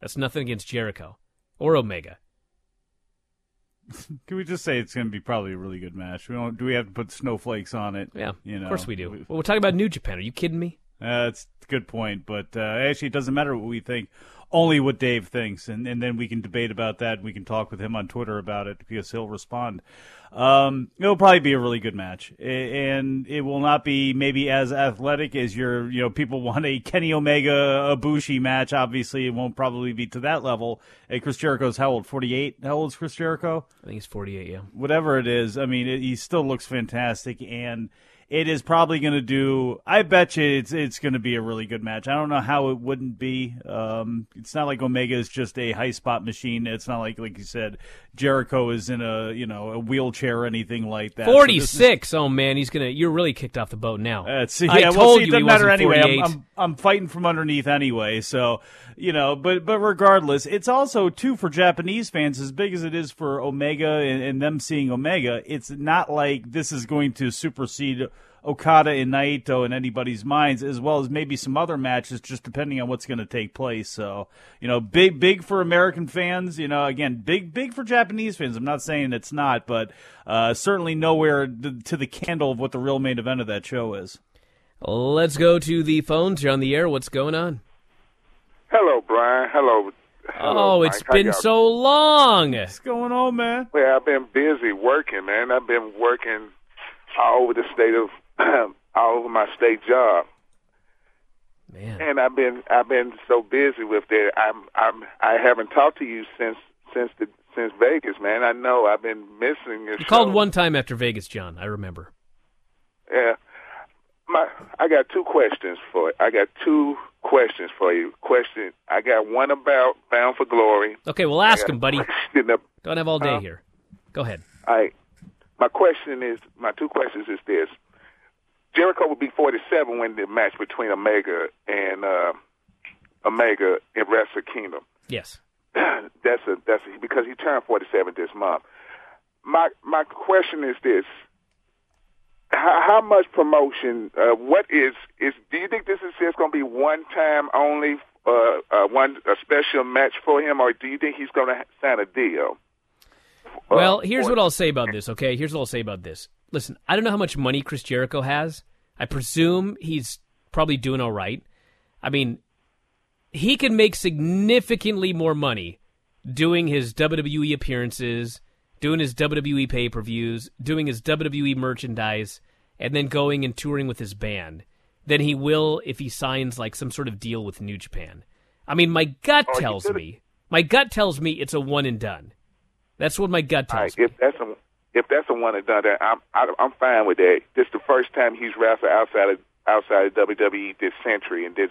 That's nothing against Jericho or Omega. <laughs> Can we just say it's going to be probably a really good match? We don't. Do we have to put snowflakes on it? Yeah, you know. of course we do. Well, we're talking about New Japan. Are you kidding me? Uh, that's a good point, but uh, actually, it doesn't matter what we think. Only what Dave thinks, and, and then we can debate about that. And We can talk with him on Twitter about it because he'll respond. Um, it'll probably be a really good match, and it will not be maybe as athletic as your you know people <laughs> want a Kenny Omega Ibushi match. Obviously, it won't probably be to that level. Hey, Chris Jericho's how old? Forty eight. How old is Chris Jericho? I think he's forty eight. Yeah. Whatever it is, I mean, it, he still looks fantastic, and it is probably going to do. I bet you it's it's going to be a really good match. I don't know how it wouldn't be. Um, it's not like Omega is just a high spot machine. It's not like like you said, Jericho is in a you know a wheelchair or anything like that. So is- Oh man, he's gonna. You're really kicked off the boat now. That's, yeah, I well, told see, it you doesn't matter anyway. I'm, I'm I'm fighting from underneath anyway, so you know. But but regardless, it's also too for Japanese fans as big as it is for Omega and, and them seeing Omega. It's not like this is going to supersede. Okada and Naito in anybody's minds, as well as maybe some other matches, just depending on what's going to take place. So, you know, big, big for American fans. You know, again, big, big for Japanese fans. I'm not saying it's not, but uh, certainly nowhere to the candle of what the real main event of that show is. Let's go to the phones. You're on the air. What's going on? Hello, Brian. Hello. Hello, oh, it's Mike. Been so long. What's going on, man? Well, I've been busy working, man. I've been working all over the state of, <clears throat> all over my state job. Man. And I've been I've been so busy with that. I'm I'm I haven't talked to you since since the since Vegas, man. I know I've been missing your You show. called one time after Vegas, John. I remember. Yeah. My I got two questions for I got two questions for you. Question I got one about Bound for Glory. Okay, well, ask him, buddy. Don't have all day here. Go ahead. I my question is my two questions is this. Jericho would be 47 when the match between Omega and uh, Omega in Wrestle Kingdom. Yes. <clears throat> that's a that's a, because he turned 47 this month. My my question is this: How, how much promotion? Uh, what is is? Do you think this is just going to be one time only, uh, uh, one a special match for him, or do you think he's going to sign a deal? Well, here's what I'll say about this, okay? Here's what I'll say about this. Listen, I don't know how much money Chris Jericho has. I presume he's probably doing all right. I mean, he can make significantly more money doing his WWE appearances, doing his WWE pay per views, doing his WWE merchandise, and then going and touring with his band than he will if he signs like some sort of deal with New Japan. I mean, my gut Oh, tells me, my gut tells me it's a one and done. That's what my gut tells right, if that's a if that's a one and done, then I'm I, I'm fine with that. This is the first time he's wrestled outside of outside of WWE this century and this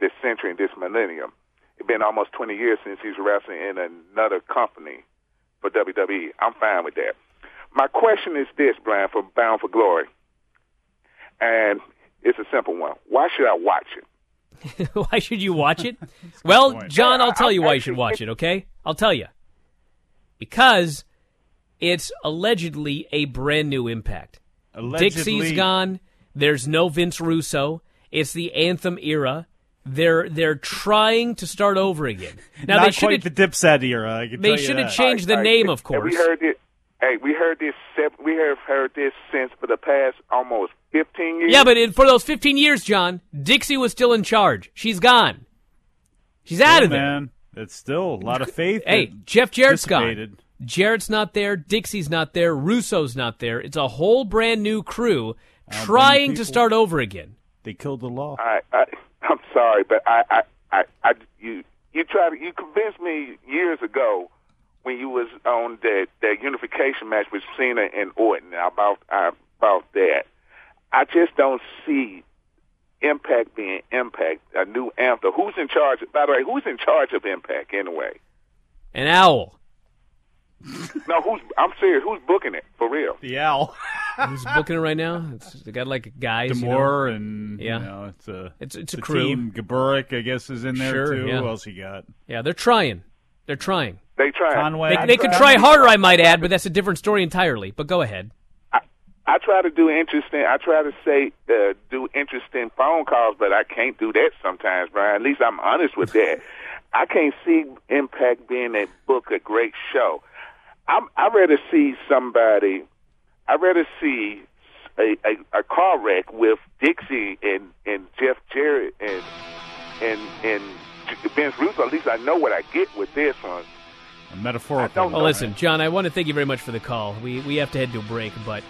this century and this millennium. It's been almost 20 years since he's wrestling in another company for WWE. I'm fine with that. My question is this, Brian, for Bound for Glory, and it's a simple one. Why should I watch it? <laughs> why should you watch it? well, John, I'll tell you why you should watch it, <laughs> okay? I'll tell you. Because it's allegedly a brand new impact. Allegedly. Dixie's gone. There's no Vince Russo. It's the anthem era. They're they're trying to start over again. <laughs> Now Not they should quite the Dipset era. I can they should have that. changed the name, of And course. we heard it. Hey, we heard this. We have heard this since for the past almost 15 years. Yeah, but in, for those 15 years, John, Dixie was still in charge. She's gone. She's out Still, of there. man. It's still a lot of faith. Hey, Jeff Jarrett's dissipated. gone. Jarrett's not there. Dixie's not there. Russo's not there. It's a whole brand new crew trying to start over again. They killed the law. I, I I'm sorry, but I, I, I, I you you tried to you convinced me years ago when you was on that that unification match with Cena and Orton about uh, about that. I just don't see Impact being Impact, a new anthem. Who's in charge? By the way, who's in charge of Impact anyway? An owl. No, who's? I'm serious. Who's booking it for real? The owl. <laughs> Who's booking it right now? It's, they got like guys. you know. D'Amore and yeah, you know, it's a it's it's a the crew. Team Gaburik, I guess, is in there Sure, too. yeah. Who else you got? Yeah, they're trying. They're trying. They try. Conway. They, they could try harder, I might add, but that's a different story entirely. But go ahead. I try to do interesting. I try to say uh, do interesting phone calls, but I can't do that sometimes, Brian. At least I'm honest with that. <laughs> I can't see Impact being a book a great show. I'm, I'd rather see somebody. I'd rather see a, a, a car wreck with Dixie and, and Jeff Jarrett and and and Vince Russo. At least I know what I get with this one. A metaphorical. Well, listen, John, I want to thank you very much for the call. We we have to head to a break, but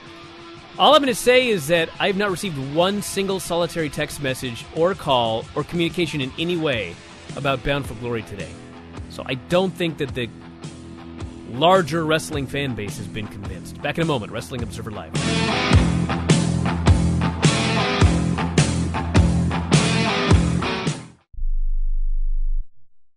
all I'm going to say is that I have not received one single solitary text message or call or communication in any way about Bound for Glory today. So I don't think that the larger wrestling fan base has been convinced. Back in a moment, Wrestling Observer Live.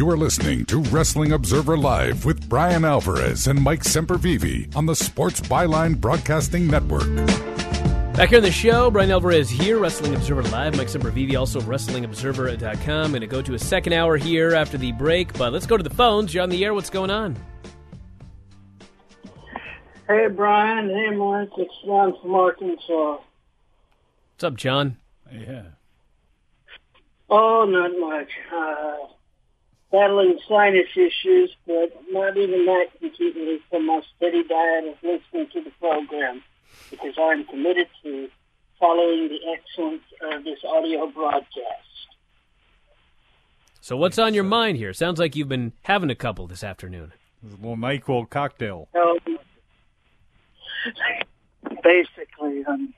You are listening to Wrestling Observer Live with Bryan Alvarez and Mike Sempervive on the Sports Byline Broadcasting Network. Back here on the show, Bryan Alvarez here, Wrestling Observer Live. Mike Sempervive, also WrestlingObserver.com. Going to go to a second hour here after the break, but let's go to the phones. You're on the air. What's going on? Hey, Brian. Hey, Mike. It's John from Arkansas. What's up, John? Yeah. Oh, not much. Uh, battling sinus issues, but not even that can keep me from my steady diet of listening to the program because I'm committed to following the excellence of this audio broadcast. So, what's on your mind here? Sounds like you've been having a couple this afternoon. A little NyQuil cocktail. So, basically, I'm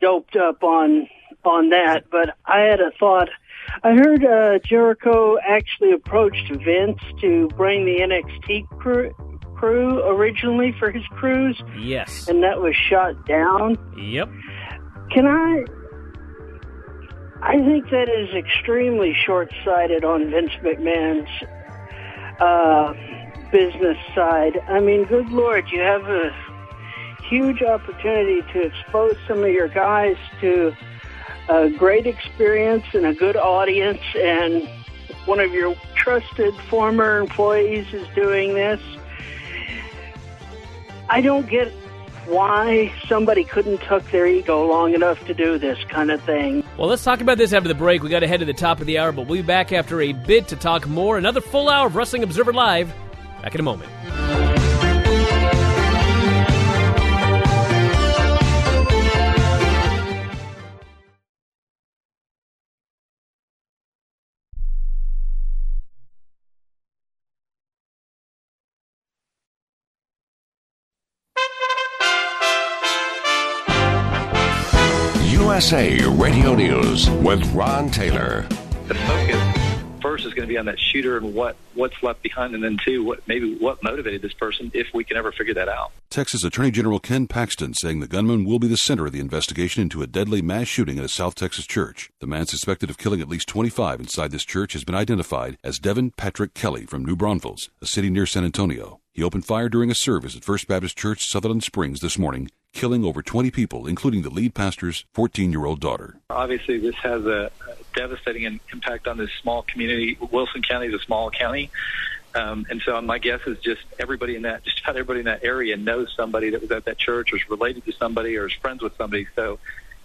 doped up on on that. But I had a thought. I heard uh, Jericho actually approached Vince to bring the NXT crew, crew originally for his cruise, Yes. and that was shot down. Yep. Can I? I think that is extremely short-sighted on Vince McMahon's uh, business side. I mean, good lord, you have a huge opportunity to expose some of your guys to a great experience and a good audience, and one of your trusted former employees is doing this. I don't get why somebody couldn't tuck their ego long enough to do this kind of thing. Well, let's talk about this after the break. We got to head to the top of the hour, but we'll be back after a bit to talk more. Another full hour of Wrestling Observer Live. Back in a moment. USA Radio News with Ron Taylor. The focus, first is going to be on that shooter and what what's left behind, and then two, what maybe what motivated this person, if we can ever figure that out. Texas Attorney General Ken Paxton saying the gunman will be the center of the investigation into a deadly mass shooting at a South Texas church. The man suspected of killing at least 25 inside this church has been identified as Devin Patrick Kelley from New Braunfels, a city near San Antonio. He opened fire during a service at First Baptist Church, Sutherland Springs this morning, killing over 20 people, including the lead pastor's 14 year old daughter. Obviously, this has a devastating impact on this small community. Wilson County is a small county. Um, and so my guess is just everybody in that, <laughs> just about everybody in that area knows somebody that was at that church or is related to somebody or is friends with somebody. So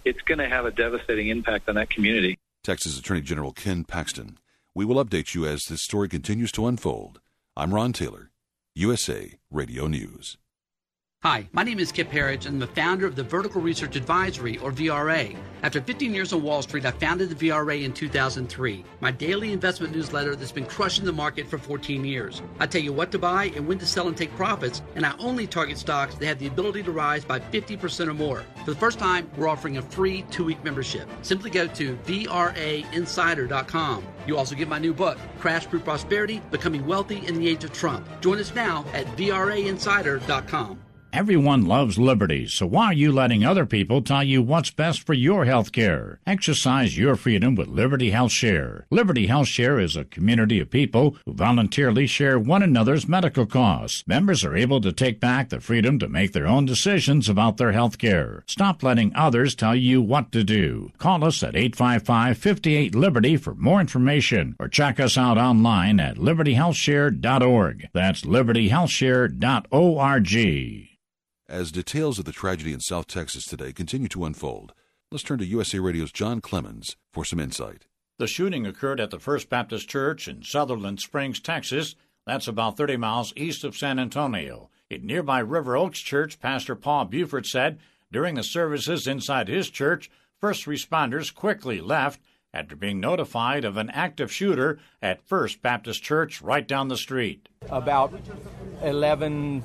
it's going to have a devastating impact on that community. Texas Attorney General Ken Paxton. We will update you as this story continues to unfold. I'm Ron Taylor. USA Radio News. Hi, my name is Kip Herriage. I'm the founder of the Vertical Research Advisory, or VRA. After 15 years on Wall Street, I founded the VRA in 2003, my daily investment newsletter that's been crushing the market for 14 years. I tell you what to buy and when to sell and take profits, and I only target stocks that have the ability to rise by 50% or more. For the first time, we're offering a free two week membership. Simply go to VRAinsider.com. You also get my new book, Crash Proof Prosperity Becoming Wealthy in the Age of Trump. Join us now at VRAinsider.com. Everyone loves liberty, so why are you letting other people tell you what's best for your health care? Exercise your freedom with Liberty Health Share. Liberty Health Share is a community of people who voluntarily share one another's medical costs. Members are able to take back the freedom to make their own decisions about their health care. Stop letting others tell you what to do. Call us at 855 58 Liberty for more information or check us out online at libertyhealthshare.org. That's libertyhealthshare.org. As details of the tragedy in South Texas today continue to unfold, let's turn to USA Radio's John Clemens for some insight. The shooting occurred at the First Baptist Church in Sutherland Springs, Texas. That's about 30 miles east of San Antonio. In nearby River Oaks Church, Pastor Paul Buford said during the services inside his church, first responders quickly left after being notified of an active shooter at First Baptist Church right down the street. About 11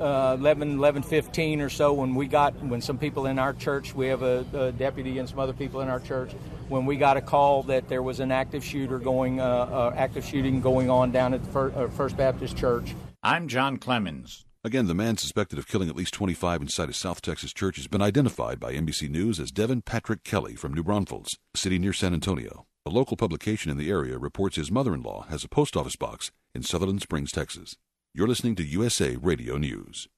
uh, 11, 11, 15 or so when we got, when some people in our church, we have a, a, deputy and some other people in our church, when we got a call that there was an active shooter going, uh, uh, active shooting going on down at the First, uh, First Baptist Church. I'm John Clemens. Again, the man suspected of killing at least 25 inside a South Texas church has been identified by NBC News as Devin Patrick Kelley from New Braunfels, a city near San Antonio. A local publication in the area reports his mother in law has a post office box in Sutherland Springs, Texas. You're listening to USA Radio News.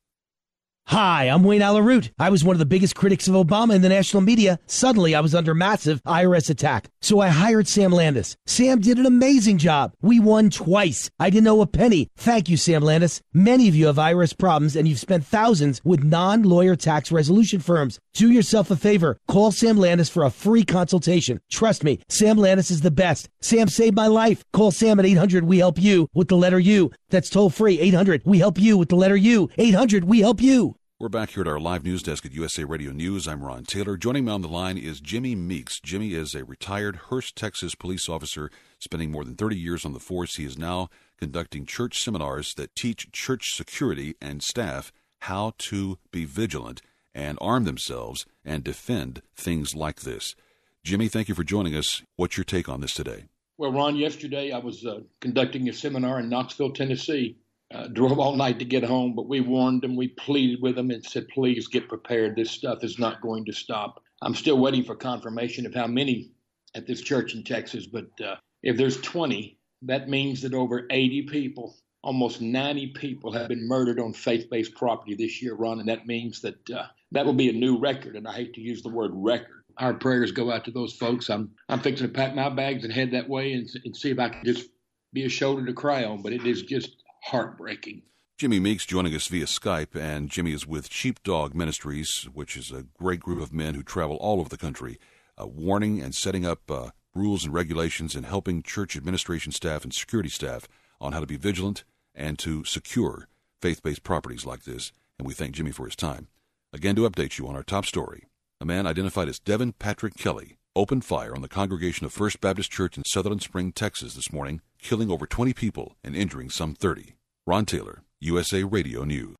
Hi, I'm Wayne Allyn Root. I was one of the biggest critics of Obama in the national media. Suddenly, I was under massive IRS attack. So I hired Sam Landis. Sam did an amazing job. We won twice. I didn't owe a penny. Thank you, Sam Landis. Many of you have IRS problems and you've spent thousands with non lawyer tax resolution firms. Do yourself a favor. Call Sam Landis for a free consultation. Trust me, Sam Landis is the best. Sam saved my life. Call Sam at 800 We Help You with the letter U. That's toll free 800 We Help You with the letter U. 800 We Help You. We're back here at our live news desk at USA Radio News. I'm Ron Taylor. Joining me on the line is Jimmy Meeks. Jimmy is a retired Hurst, Texas police officer, spending more than 30 years on the force. He is now conducting church seminars that teach church security and staff how to be vigilant and arm themselves and defend things like this. Jimmy, thank you for joining us. What's your take on this today? Well, Ron, yesterday I was uh, conducting a seminar in Knoxville, Tennessee, uh, drove all night to get home, but we warned them, we pleaded with them, and said, please get prepared. This stuff is not going to stop. I'm still waiting for confirmation of how many at this church in Texas, but uh, if there's 20, that means that over 80 people, almost 90 people, have been murdered on faith based property this year, Ron, and that means that uh, that will be a new record, and I hate to use the word record. Our prayers go out to those folks. I'm I'm fixing to pack my bags and head that way and, and see if I can just be a shoulder to cry on. But it is just heartbreaking. Jimmy Meeks joining us via Skype, and Jimmy is with Sheepdog Ministries, which is a great group of men who travel all over the country, uh, warning and setting up uh, rules and regulations and helping church administration staff and security staff on how to be vigilant and to secure faith based properties like this. And we thank Jimmy for his time. Again, to update you on our top story a man identified as Devin Patrick Kelley opened fire on the congregation of First Baptist Church in Sutherland Spring, Texas this morning, killing over 20 people and injuring some 30. Ron Taylor, USA Radio News.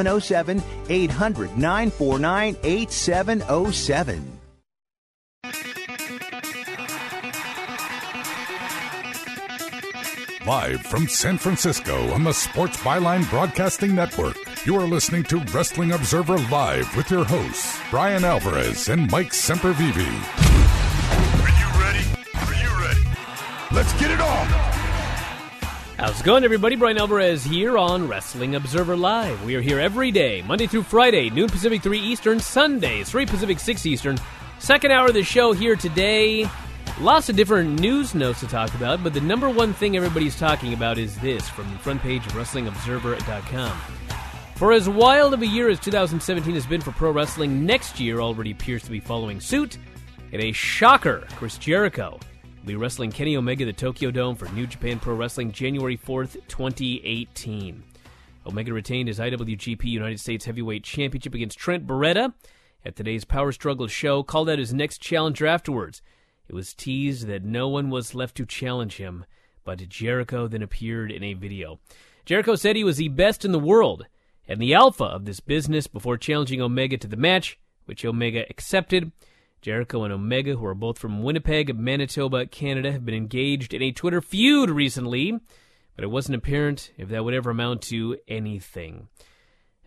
800 949 8707. Live from San Francisco on the Sports Byline Broadcasting Network, you are listening to Wrestling Observer Live with your hosts, Bryan Alvarez and Mike Sempervive. Are you ready? Are you ready? Let's get it on! How's it going, everybody? Bryan Alvarez here on Wrestling Observer Live. We are here every day, Monday through Friday, noon Pacific, 3 Eastern, Sundays, 3 Pacific, 6 Eastern. Second hour of the show here today. Lots of different news notes to talk about, but the number one thing everybody's talking about is this from the front page of WrestlingObserver.com. For as wild of a year as 2017 has been for pro wrestling, next year already appears to be following suit. In a shocker, Chris Jericho will be wrestling Kenny Omega the Tokyo Dome for New Japan Pro Wrestling January 4th, 2018. Omega retained his IWGP United States Heavyweight Championship against Trent Beretta at today's Power Struggle show, called out his next challenger afterwards. It was teased that no one was left to challenge him, but Jericho then appeared in a video. Jericho said he was the best in the world and the alpha of this business before challenging Omega to the match, which Omega accepted. Jericho and Omega, who are both from Winnipeg, Manitoba, Canada, have been engaged in a Twitter feud recently, but it wasn't apparent if that would ever amount to anything.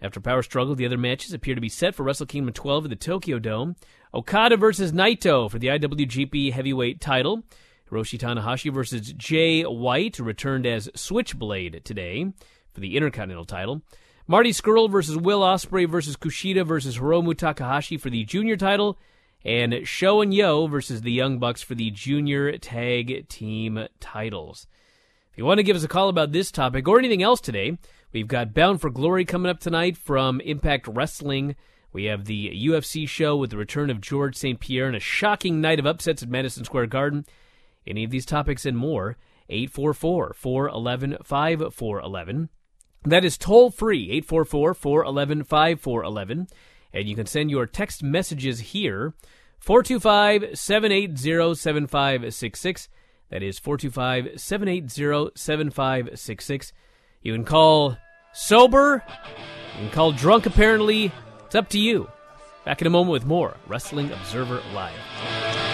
After Power Struggle, the other matches appear to be set for Wrestle Kingdom 12 at the Tokyo Dome. Okada versus Naito for the IWGP Heavyweight title. Hiroshi Tanahashi versus Jay White returned as Switchblade today for the Intercontinental title. Marty Scurll versus Will Ospreay versus Kushida versus Hiromu Takahashi for the Junior title and Sho and Yoh versus the Young Bucks for the junior tag team titles. If you want to give us a call about this topic or anything else today, we've got Bound for Glory coming up tonight from Impact Wrestling. We have the UFC show with the return of George St. Pierre and a shocking night of upsets at Madison Square Garden. Any of these topics and more, 844 411 5411. That is toll free, 844 411 5411. And you can send your text messages here 425 780 7566. That is 425 780 7566. You can call sober, you can call drunk apparently. It's up to you. Back in a moment with more Wrestling Observer Live.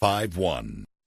five one.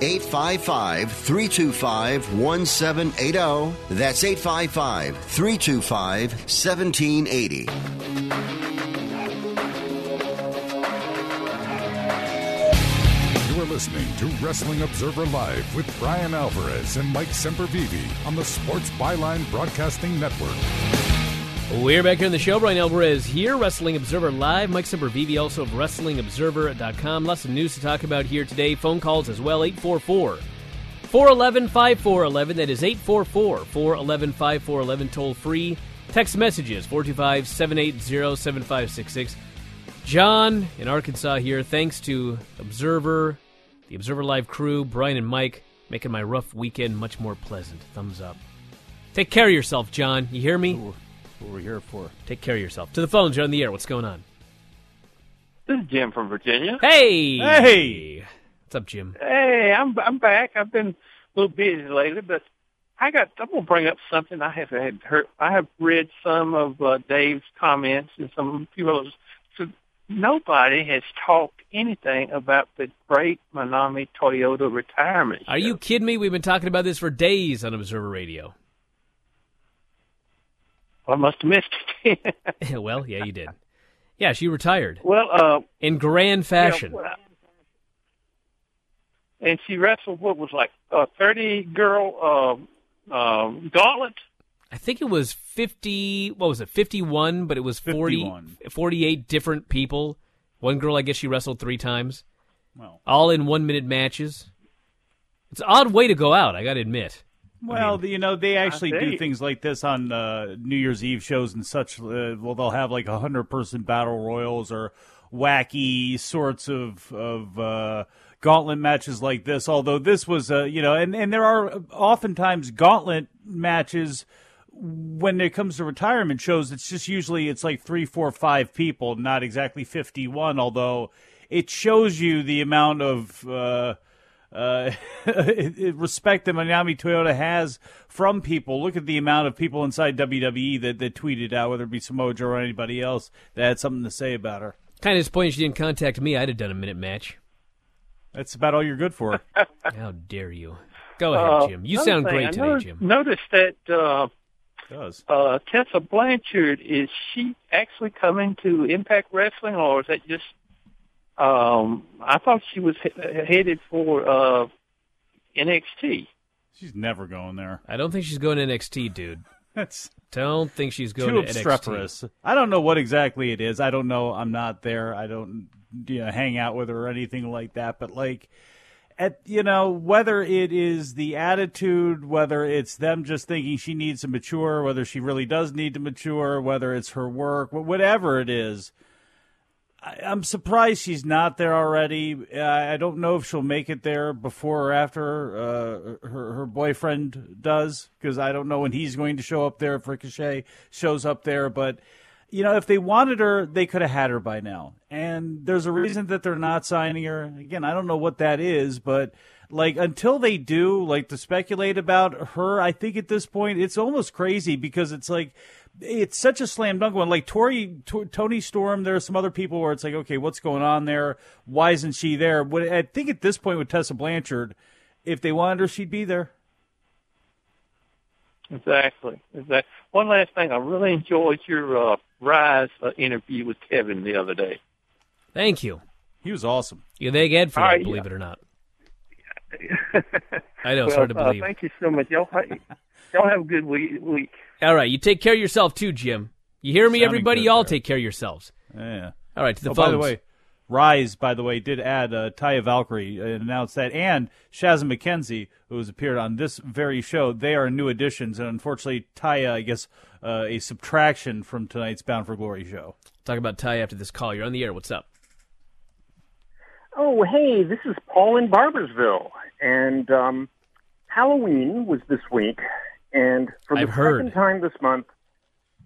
855 325 1780. That's 855 325 1780. You are listening to Wrestling Observer Live with Bryan Alvarez and Mike Sempervive on the Sports Byline Broadcasting Network. We're back here in the show. Bryan Alvarez here, Wrestling Observer Live. Mike Sempervive, also of WrestlingObserver.com. Lots of news to talk about here today. Phone calls as well, 844 411 5411. That is 844 411 5411. Toll free. Text messages 425 780 7566. John in Arkansas here. Thanks to Observer, the Observer Live crew, Brian and Mike, making my rough weekend much more pleasant. Thumbs up. Take care of yourself, John. You hear me? What we're here for. Take care of yourself. To the phones, you're on the air. What's going on? This is Jim from Virginia. Hey! Hey! What's up, Jim? Hey, I'm I'm back. I've been a little busy lately, but I got. I'm gonna bring up something I have had heard. I have read some of uh, Dave's comments and some few others. So nobody has talked anything about the great Manami Toyota retirement. Are you kidding me? We've been talking about this for days on Observer Radio. I must have missed it. <laughs> <laughs> well, yeah, you did. Yeah, she retired. well, uh, in grand fashion. Yeah, well, and she wrestled what was like a thirty girl uh, uh, gauntlet. I think it was 50, what was it, 51, but it was 40, 48 different people. One girl, I guess she wrestled three times. Well. All in one minute matches. It's an odd way to go out, I got to admit. Well, you know, they actually I do things like this on uh, New Year's Eve shows and such. Uh, well, they'll have like a hundred person battle royals or wacky sorts of of uh, gauntlet matches like this. Although this was, uh, you know, and and there are oftentimes gauntlet matches when it comes to retirement shows. It's just usually it's like three, four, five people, not exactly fifty one. Although it shows you the amount of. Uh, <laughs> respect that Manami Toyota has from people. Look at the amount of people inside WWE that, that tweeted out, whether it be Samoa Joe or anybody else, that had something to say about her. Kind of disappointed she didn't contact me. I'd have done a minute match. That's about all you're good for. <laughs> How dare you? Go ahead, Uh, Jim. You sound thing, great I today, noticed, Jim. Notice that uh, does uh, Tessa Blanchard is she actually coming to Impact Wrestling, or is that just? Um, I thought she was he- headed for uh, NXT. She's never going there. I don't think she's going to NXT, dude. <laughs> That's don't think she's going Too to obstreperous. NXT. I don't know what exactly it is. I don't know. I'm not there. I don't you know, hang out with her or anything like that. But like, at you know whether it is the attitude, whether it's them just thinking she needs to mature, whether she really does need to mature, whether it's her work, whatever it is. I, I'm surprised she's not there already. I don't know if she'll make it there before or after uh, her her boyfriend does, because I don't know when he's going to show up there. If Ricochet shows up there, but you know, if they wanted her, they could have had her by now. And there's a reason that they're not signing her. Again, I don't know what that is, but like until they do, like to speculate about her, I think at this point it's almost crazy because it's like it's such a slam dunk one. Like Tori, T- Toni Storm, there are some other people where it's like, okay, what's going on there? Why isn't she there? But I think at this point with Tessa Blanchard, if they wanted her, she'd be there. Exactly. Exactly. One last thing, I really enjoyed your uh, Rise uh, interview with Kevin the other day. Thank you. He was awesome. You thank Ed for that, right, believe yeah. it or not. I know, it's well, hard to uh, believe. thank you so much. Y'all, y'all have a good week. week. All right, you take care of yourself too, Jim. You hear me, Sounding everybody? Y'all there. take care of yourselves. Yeah. All right, to the oh, by the way, Rise, by the way, did add uh, Taya Valkyrie uh, announced that, and Shazza McKenzie, who has appeared on this very show. They are new additions, and unfortunately, Taya, I guess, uh, a subtraction from tonight's Bound for Glory show. Talk about Ty after this call. You're on the air. What's up? Oh, hey, this is Paul in Barbersville, and um, Halloween was this week, and for the I've heard. second time this month,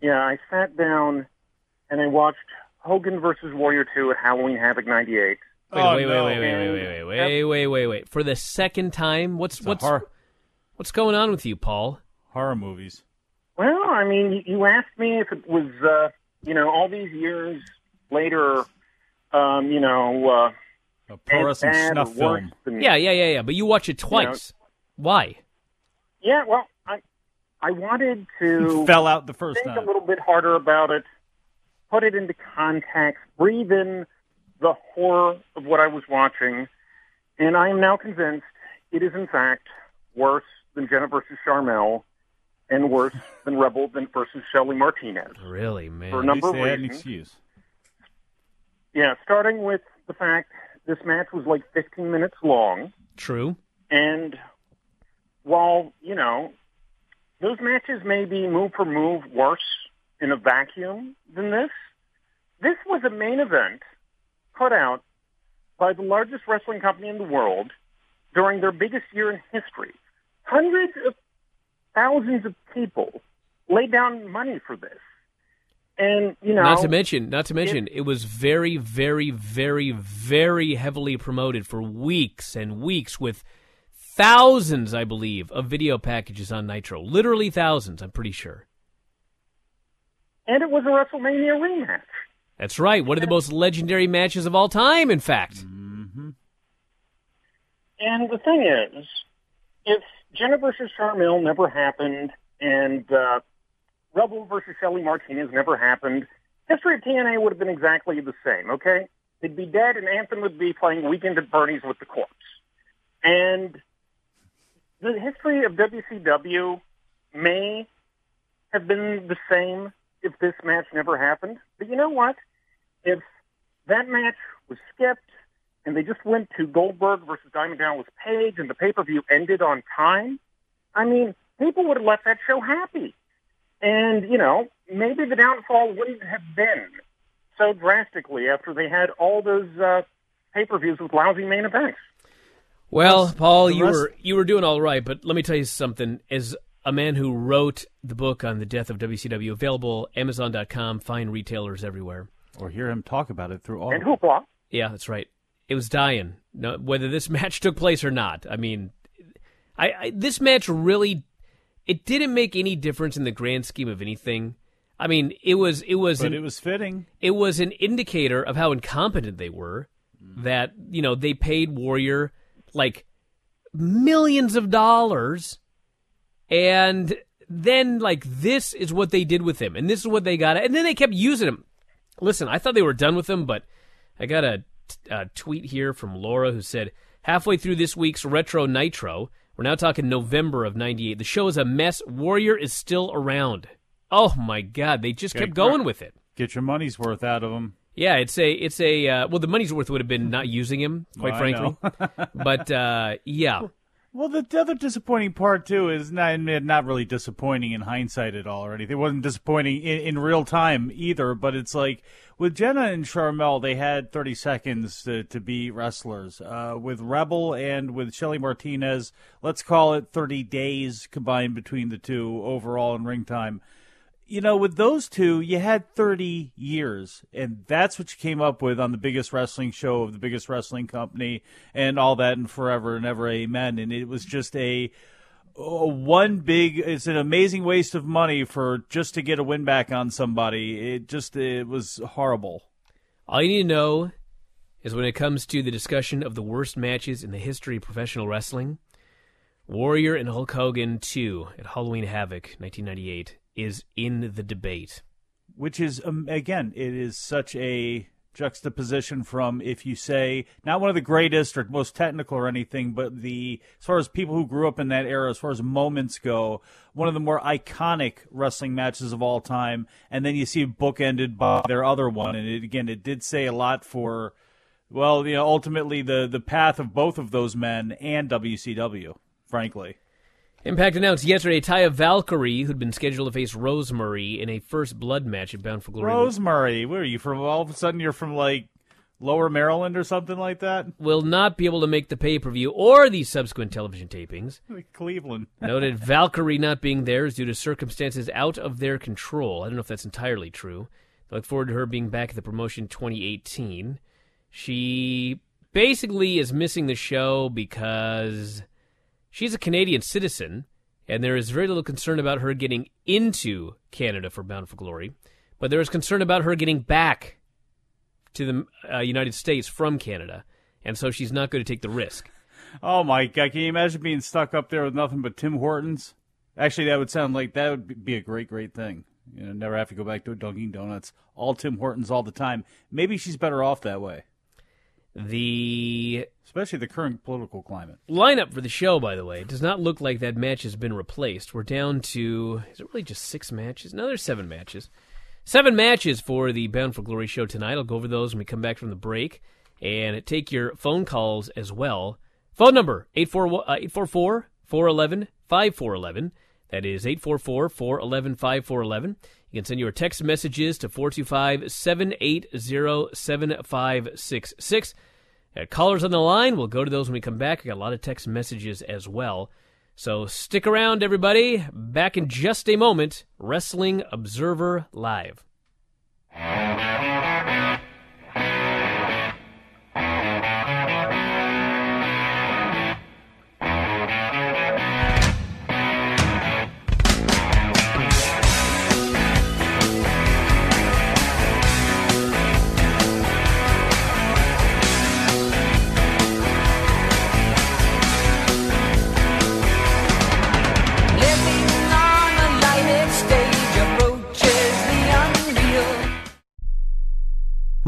yeah, I sat down and I watched Hogan versus Warrior Two at Halloween Havoc '98. Wait, wait, wait, wait, wait, wait, wait, wait, wait, wait, wait, wait. For the second time, what's what's what's going on with you, Paul? Horror movies. Well, I mean, you- you asked me if it was, uh, you know, all these years later, um, you know, uh, a pro as wrestling bad snuff film. Yeah, yeah, yeah, yeah. But you watch it twice. Why? Yeah, well, I I wanted to <laughs> Fell out the first think time. a little bit harder about it, put it into context, breathe in the horror of what I was watching, and I am now convinced it is in fact worse than Jenna versus Sharmell and worse <laughs> than Rebel than versus Shelly Martinez. Really, man. For a number At of they had an reasons. excuse. Yeah, starting with the fact this match was like 15 minutes long. True. And while, you know, those matches may be move for move worse in a vacuum than this, this was a main event put out by the largest wrestling company in the world during their biggest year in history. Hundreds of thousands of people laid down money for this. And, you know, not to mention, not to mention, it was very, very, very, very heavily promoted for weeks and weeks with thousands, I believe, of video packages on Nitro. Literally thousands, I'm pretty sure. and it was a WrestleMania rematch. That's right. One of the most legendary matches of all time, in fact. And the thing is, if Jenna versus Sharmell never happened and uh, Rebel versus Shelly Martinez never happened, history of TNA would have been exactly the same, okay? They'd be dead and Anthem would be playing Weekend at Bernie's with the corpse. And the history of WCW may have been the same if this match never happened. But you know what? If that match was skipped and they just went to Goldberg versus Diamond Dallas Page and the pay-per-view ended on time, I mean, people would have left that show happy. And, you know, maybe the downfall wouldn't have been so drastically after they had all those uh, pay-per-views with lousy main events. Well, Paul, you were you were doing all right, but let me tell you something. As a man who wrote the book on the death of WCW, available Amazon.com, fine retailers everywhere. Or hear him talk about it through all. And hoopla. Yeah, that's right. It was dying. No, whether this match took place or not. I mean, I, I this match really it didn't make any difference in the grand scheme of anything. I mean, it was it was But an, it was fitting. it was an indicator of how incompetent they were. Mm. That you know they paid Warrior like millions of dollars, and then like this is what they did with him, and this is what they got, and then they kept using him. Listen, I thought they were done with him, but I got a, a tweet here from Laura who said halfway through this week's Retro Nitro, we're now talking November of '98. The show is a mess. Warrior is still around. Oh my God, they just Okay, kept going with it. Get your money's worth out of them. Yeah, it's a it's a uh, well the money's worth would have been not using him quite Well, frankly, <laughs> but uh, yeah. Well, the, the other disappointing part too is not not really disappointing in hindsight at all or anything. It wasn't disappointing in, in real time either. But it's like with Jenna and Sharmell, they had 30 seconds to, to be wrestlers. Uh, with Rebel and with Shelly Martinez, let's call it 30 days combined between the two overall in ring time you know, with those two, you had 30 years, and that's what you came up with on the biggest wrestling show of the biggest wrestling company and all that, and forever and ever, amen. And it was just a, a one big, it's an amazing waste of money for just to get a win back on somebody. It just, it was horrible. All you need to know is when it comes to the discussion of the worst matches in the history of professional wrestling, Warrior and Hulk Hogan 2 at Halloween Havoc 1998 is in the debate. Which is, um, again, it is such a juxtaposition from if you say not one of the greatest or most technical or anything, but the as far as people who grew up in that era, as far as moments go, one of the more iconic wrestling matches of all time, and then you see it bookended by their other one, and it, again, it did say a lot for, well, you know, ultimately the the path of both of those men and WCW, frankly. Impact announced yesterday Taya Valkyrie, who'd been scheduled to face Rosemary in a first blood match at Bound for Glory. Rosemary, where are you from? All of a sudden, you're from like Lower Maryland or something like that. Will not be able to make the pay per view or the subsequent television tapings. <laughs> Cleveland. <laughs> Noted Valkyrie not being there is due to circumstances out of their control. I don't know if that's entirely true. I look forward to her being back at the promotion 2018. She basically is missing the show because she's a Canadian citizen, and there is very little concern about her getting into Canada for Bound for Glory, but there is concern about her getting back to the uh, United States from Canada, and so she's not going to take the risk. Oh my god! Can you imagine being stuck up there with nothing but Tim Hortons? Actually, that would sound like that would be a great, great thing. You know, never have to go back to a Dunkin' Donuts. All Tim Hortons all the time. Maybe she's better off that way. The especially the current political climate lineup for the show, by the way, does not look like that match has been replaced. We're down to is it really just six matches? No, there's seven matches. Seven matches for the Bound for Glory show tonight. I'll go over those when we come back from the break and take your phone calls as well. Phone number 844 uh, 411 5411. That is 844 411 5411. You can send your text messages to 425 780 7566. Callers on the line, we'll go to those when we come back. I got a lot of text messages as well. So stick around, everybody. Back in just a moment. Wrestling Observer Live.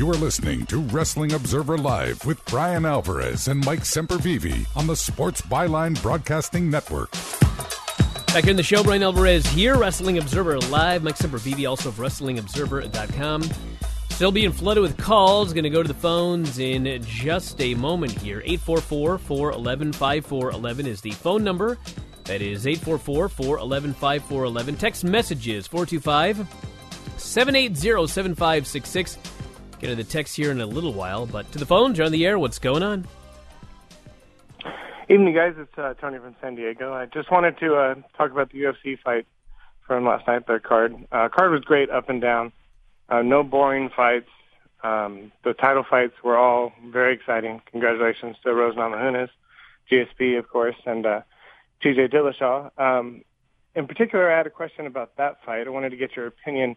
You are listening to Wrestling Observer Live with Bryan Alvarez and Mike Sempervive on the Sports Byline Broadcasting Network. Back in the show, Bryan Alvarez here, Wrestling Observer Live. Mike Sempervive, also of WrestlingObserver.com. Still being flooded with calls. Going to go to the phones in just a moment here. 844 411 5411 is the phone number. That is 844 411 5411. Text messages 425 780 7566. Get to the text here in a little while, but to the phone, John the air. What's going on? Evening, guys. It's uh, Tony from San Diego. I just wanted to uh, talk about the UFC fight from last night. Their card uh, card was great, up and down. Uh, no boring fights. Um, the title fights were all very exciting. Congratulations to Rose Namajunas, GSP, of course, and uh, TJ Dillashaw. Um, in particular, I had a question about that fight. I wanted to get your opinion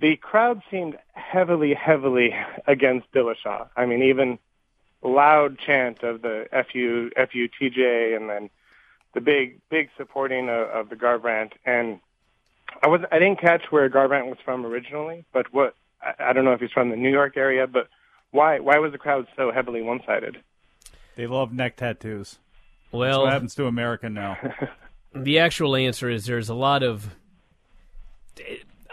the crowd seemed heavily, heavily against Dillashaw. I mean, even loud chant of the FU, FU TJ, and then the big, big supporting of, of the Garbrandt. And I was, I didn't catch where Garbrandt was from originally, but what, I, I don't know if he's from the New York area, but why, why was the crowd so heavily one-sided? They love neck tattoos. Well, That's what happens to America now. <laughs> <laughs> the actual answer is there's a lot of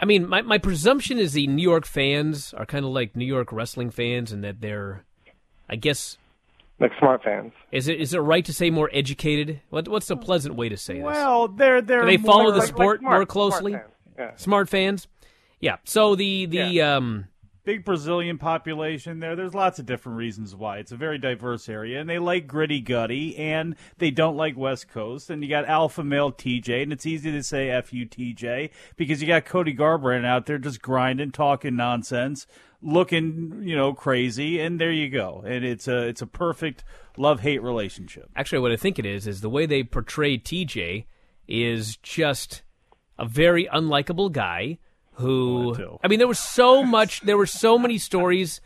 I mean, my, my presumption is the New York fans are kind of like New York wrestling fans, and that they're, I guess, like smart fans. Is it is it right to say more educated? What what's a pleasant way to say this? Well, they're they're Do they follow more the like- sport like smart- more closely. smart fans, yeah. Smart fans. Yeah. So the the um big Brazilian population there. There's lots of different reasons why. It's a very diverse area, and they like gritty gutty, and they don't like West Coast. And you got alpha male TJ, and it's easy to say fu TJ because you got Cody Garbrandt out there just grinding, talking nonsense, looking you know crazy, and there you go. And it's a it's a perfect love hate relationship. Actually, what I think it is is the way they portray TJ is just a very unlikable guy who. I mean, there was so much. There were so many stories.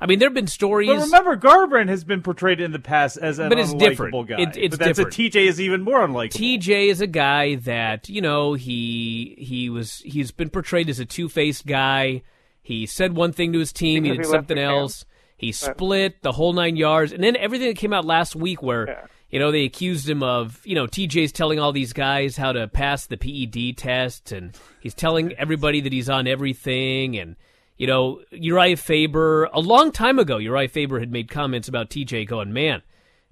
I mean, there have been stories. But remember, Garbrandt has been portrayed in the past as an But it's different. guy. It- it's but that's different. A TJ is even more unlikable. TJ is a guy that you know he he was he's been portrayed as a two faced guy. He said one thing to his team, he did he something the camp. else. He split the whole nine yards, and then everything that came out last week, where you know they accused him of you know TJ's telling all these guys how to pass the PED test, and he's telling everybody that he's on everything, and you know Uriah Faber a long time ago, Uriah Faber had made comments about TJ, going, man.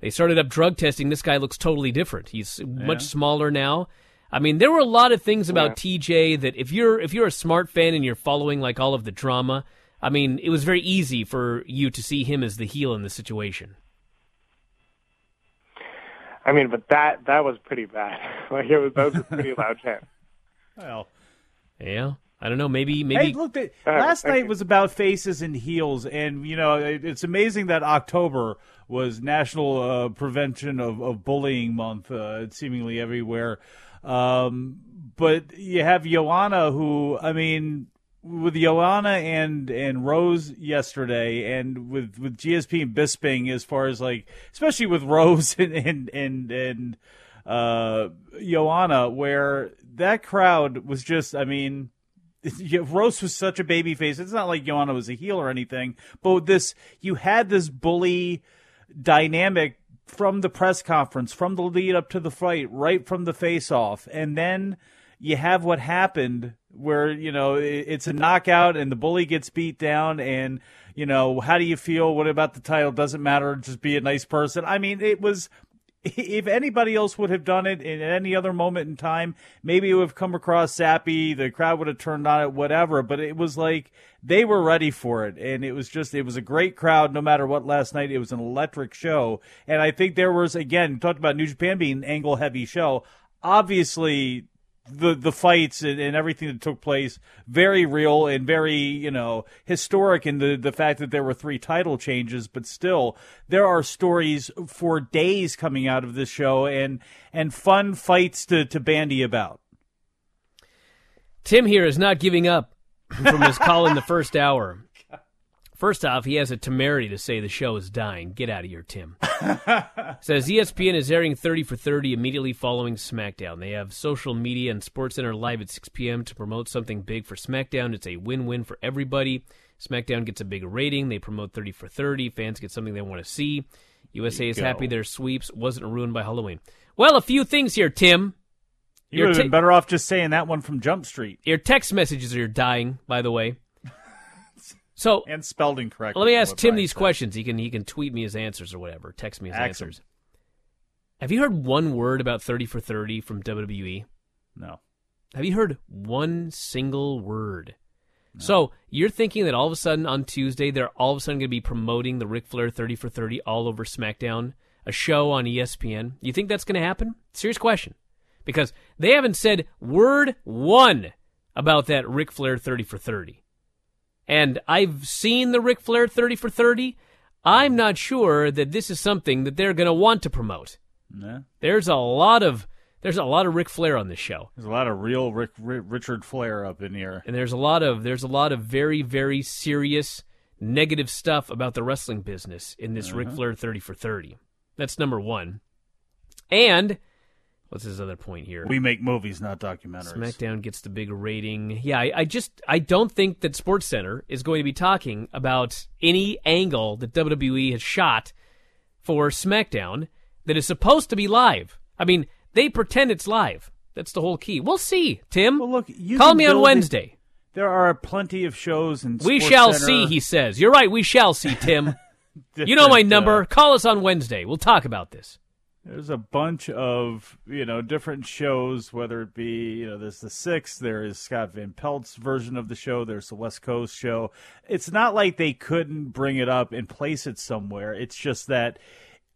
They started up drug testing. This guy looks totally different. He's much smaller now. I mean, there were a lot of things about TJ that if you're if you're a smart fan and you're following like all of the drama, I mean, it was very easy for you to see him as the heel in the situation. I mean, but that that was pretty bad. <laughs> like it was that was a pretty <laughs> loud chant. Well, Yeah. I don't know. Maybe maybe. Hey, look, the, last night was about faces and heels, and you know it, it's amazing that October was National uh, Prevention of, of Bullying Month, uh, seemingly everywhere. Um, but you have Joanna, who I mean, with Joanna and and Rose yesterday, and with with GSP and Bisping, as far as like, especially with Rose <laughs> and and and, and uh, Joanna, where that crowd was just, I mean <laughs> Rose was such a baby face. It's not like Joanna was a heel or anything, but this you had this bully dynamic from the press conference, from the lead up to the fight, right from the face off, and then you have what happened where you know it's a knockout and the bully gets beat down and you know how do you feel what about the title doesn't matter just be a nice person i mean it was <laughs> if anybody else would have done it in any other moment in time, maybe it would have come across sappy. The crowd would have turned on it, whatever. But it was like they were ready for it, and it was just it was a great crowd. No matter what, last night it was an electric show, and I think there was again talked about New Japan being an angle heavy show. Obviously, the the fights and, and, everything that took place very real and very you know historic in the the fact that there were three title changes but still there are stories for days coming out of this show and and fun fights to to bandy about. Tim here is not giving up from his call in the <laughs> first hour First off, he has a temerity to say the show is dying. Get out of here, Tim. <laughs> Says ESPN is airing 30 for 30 immediately following SmackDown. They have social media and SportsCenter live at 6 p.m. to promote something big for SmackDown. It's a win win for everybody. SmackDown gets a big rating. They promote 30 for 30. Fans get something they want to see. USA is go. happy their sweeps wasn't ruined by Halloween. Well, a few things here, Tim. You would have te- been better off just saying that one from Jump Street. Your text messages are dying, by the way. So and spelled incorrectly. Let me ask Tim these said. questions. He can he can tweet me his answers or whatever. Text me his answers. Him. Have you heard one word about thirty for thirty from WWE? No. Have you heard one single word? No. So you're thinking that all of a sudden on Tuesday they're all of a sudden going to be promoting the Ric Flair thirty for thirty all over SmackDown, a show on ESPN. You think that's going to happen? Serious question, because they haven't said word one about that Ric Flair thirty for thirty. And I've seen the Ric Flair 30 for 30. I'm not sure that this is something that they're going to want to promote. There's a lot of there's a lot of Ric Flair on this show. There's a lot of real Rick, Rick, Richard Flair up in here, and there's a lot of there's a lot of very very serious negative stuff about the wrestling business in this uh-huh. Ric Flair 30 for 30. That's number one. And what's his other point here? We make movies, not documentaries. SmackDown gets the big rating. Yeah, I, I, just I don't think that SportsCenter is going to be talking about any angle that WWE has shot for SmackDown that is supposed to be live. I mean, they pretend it's live. That's the whole key. We'll see, Tim. Well, look, call me on Wednesday. There are plenty of shows and we shall Center. see. He says, "You're right. We shall see, Tim." <laughs> you know my number. Uh, call us on Wednesday. We'll talk about this. There's a bunch of you know different shows, whether it be you know there's the six, there is Scott Van Pelt's version of the show, there's the West Coast show. It's not like they couldn't bring it up and place it somewhere. It's just that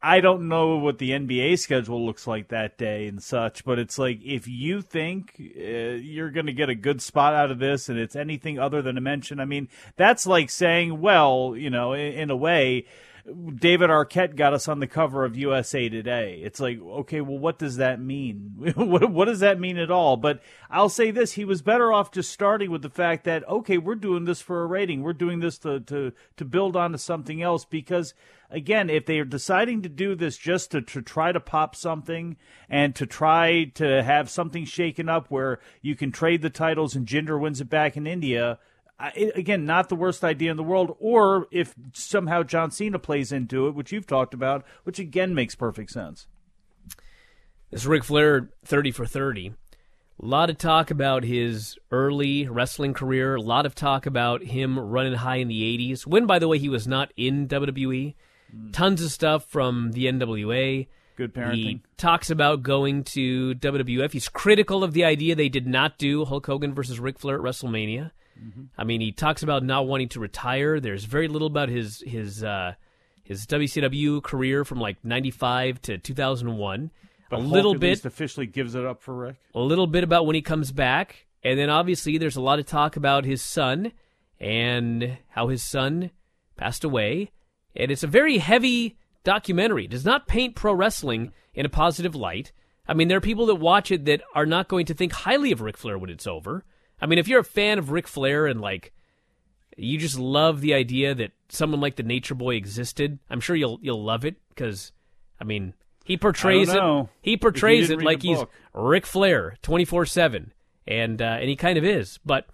I don't know what the NBA schedule looks like that day and such, but it's like if you think uh, you're going to get a good spot out of this and it's anything other than a mention, I mean, that's like saying, well, you know, in, in a way David Arquette got us on the cover of USA Today. It's like, okay, well, what does that mean? <laughs> what, what does that mean at all? But I'll say this: he was better off just starting with the fact that, okay, we're doing this for a rating. We're doing this to to to build onto something else. Because again, if they are deciding to do this just to to try to pop something and to try to have something shaken up where you can trade the titles and Jinder wins it back in India again, not the worst idea in the world. Or if somehow John Cena plays into it, which you've talked about, which again makes perfect sense. This Ric Flair 30 for 30. A lot of talk about his early wrestling career. A lot of talk about him running high in the 80s. When, by the way, he was not in WWE. Mm. Tons of stuff from the NWA. Good parenting. He talks about going to WWF. He's critical of the idea they did not do Hulk Hogan versus Ric Flair at WrestleMania. Mm-hmm. I mean, he talks about not wanting to retire. There's very little about his his uh, his WCW career from like '95 to 2001. But a Hulk little bit just officially gives it up for Rick. A little bit about when he comes back. And then obviously there's a lot of talk about his son and how his son passed away. And it's a very heavy documentary. It does not paint pro wrestling in a positive light. I mean, there are people that watch it that are not going to think highly of Ric Flair when it's over. I mean, if you're a fan of Ric Flair and like you just love the idea that someone like the Nature Boy existed, I'm sure you'll you'll love it because I mean, he portrays it he portrays it like he's Ric Flair 24/7 and uh, and he kind of is. But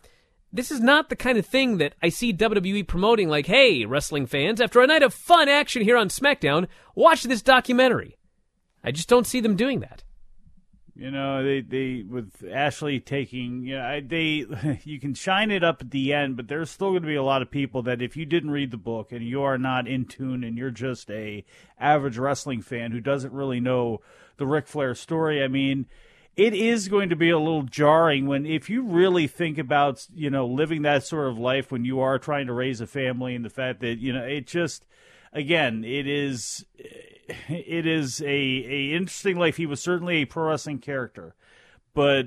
this is not the kind of thing that I see WWE promoting like, "Hey, wrestling fans, after a night of fun action here on SmackDown, watch this documentary." I just don't see them doing that. You know, they they with Ashley taking, you know, they <laughs> you can shine it up at the end, but there's still going to be a lot of people that if you didn't read the book and you are not in tune and you're just a average wrestling fan who doesn't really know the Ric Flair story, I mean, it is going to be a little jarring when if you really think about, you know, living that sort of life when you are trying to raise a family and the fact that, you know, it just again, it is it is a a interesting life. He was certainly a pro wrestling character, but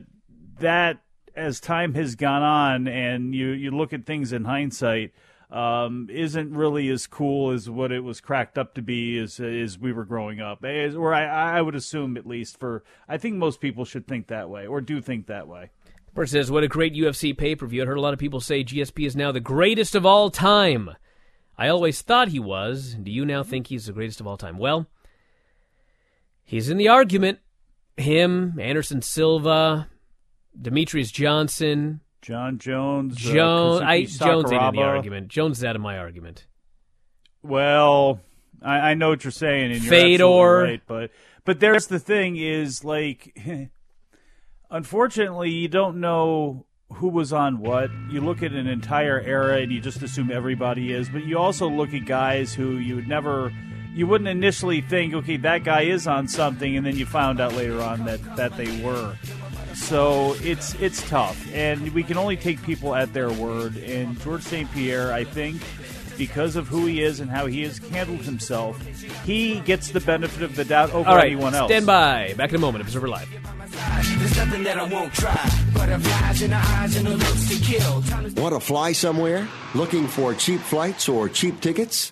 that as time has gone on and you you look at things in hindsight, um, isn't really as cool as what it was cracked up to be as as we were growing up. As, or I, I would assume at least for I think most people should think that way or do think that way. Bert says, "What a great UFC pay per view." I heard a lot of people say GSP is now the greatest of all time. I always thought he was. Do you now think he's the greatest of all time? Well, he's in the argument. Him, Anderson Silva, Demetrious Johnson, Jon Jones, Jones. uh, I Jones ain't in the argument. Jones is out of my argument. Well, I, I know what you're saying, and you're Fedor. right. But but there's the thing is like, <laughs> unfortunately, you don't know who was on what. You look at an entire era and you just assume everybody is, but you also look at guys who you would never. You wouldn't initially think, okay, that guy is on something, and then you found out later on that, that they were. So it's it's tough, and we can only take people at their word. And George St. Pierre, I think, because of who he is and how he has handled himself, he gets the benefit of the doubt over All right, anyone else. stand by. Back in a moment. Observer Live. There's nothing that I won't try. Butterflies in the eyes and the looks to kill. Want to fly somewhere? Looking for cheap flights or cheap tickets?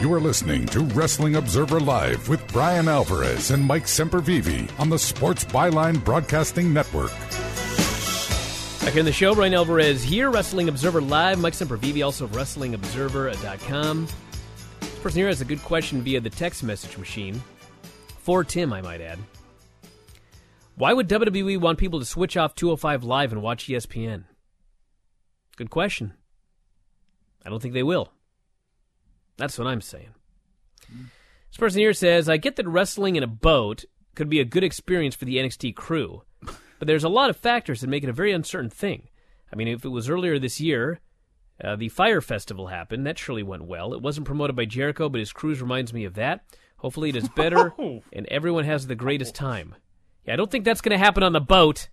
You are listening to Wrestling Observer Live with Bryan Alvarez and Mike Sempervive on the Sports Byline Broadcasting Network. Back in the show, Bryan Alvarez here, Wrestling Observer Live. Mike Sempervive, also of WrestlingObserver.com. This person here has a good question via the text message machine. For Tim, I might add. Why would WWE want people to switch off 205 Live and watch ESPN? Good question. I don't think they will. That's what I'm saying. This person here says, I get that wrestling in a boat could be a good experience for the NXT crew, but there's a lot of factors that make it a very uncertain thing. I mean, if it was earlier this year, uh, the Fyre Festival happened. That surely went well. It wasn't promoted by Jericho, but his cruise reminds me of that. Hopefully, it is better, <laughs> and everyone has the greatest time. Yeah, I don't think that's going to happen on the boat,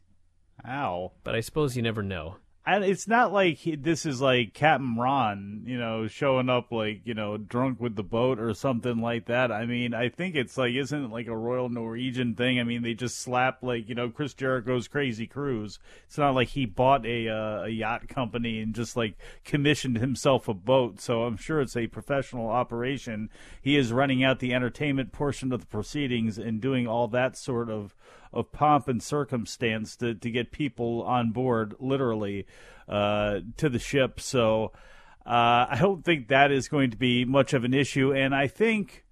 Ow. but I suppose you never know. And it's not like he, this is like Captain Ron, you know, showing up like you know drunk with the boat or something like that. I mean, I think it's like isn't it like a Royal Norwegian thing? I mean, they just slap like you know Chris Jericho's Crazy Cruise. It's not like he bought a uh, a yacht company and just like commissioned himself a boat. So I'm sure it's a professional operation. He is running out the entertainment portion of the proceedings and doing all that sort of of pomp and circumstance to, to get people on board, literally, uh, to the ship. So uh, I don't think that is going to be much of an issue. And I think,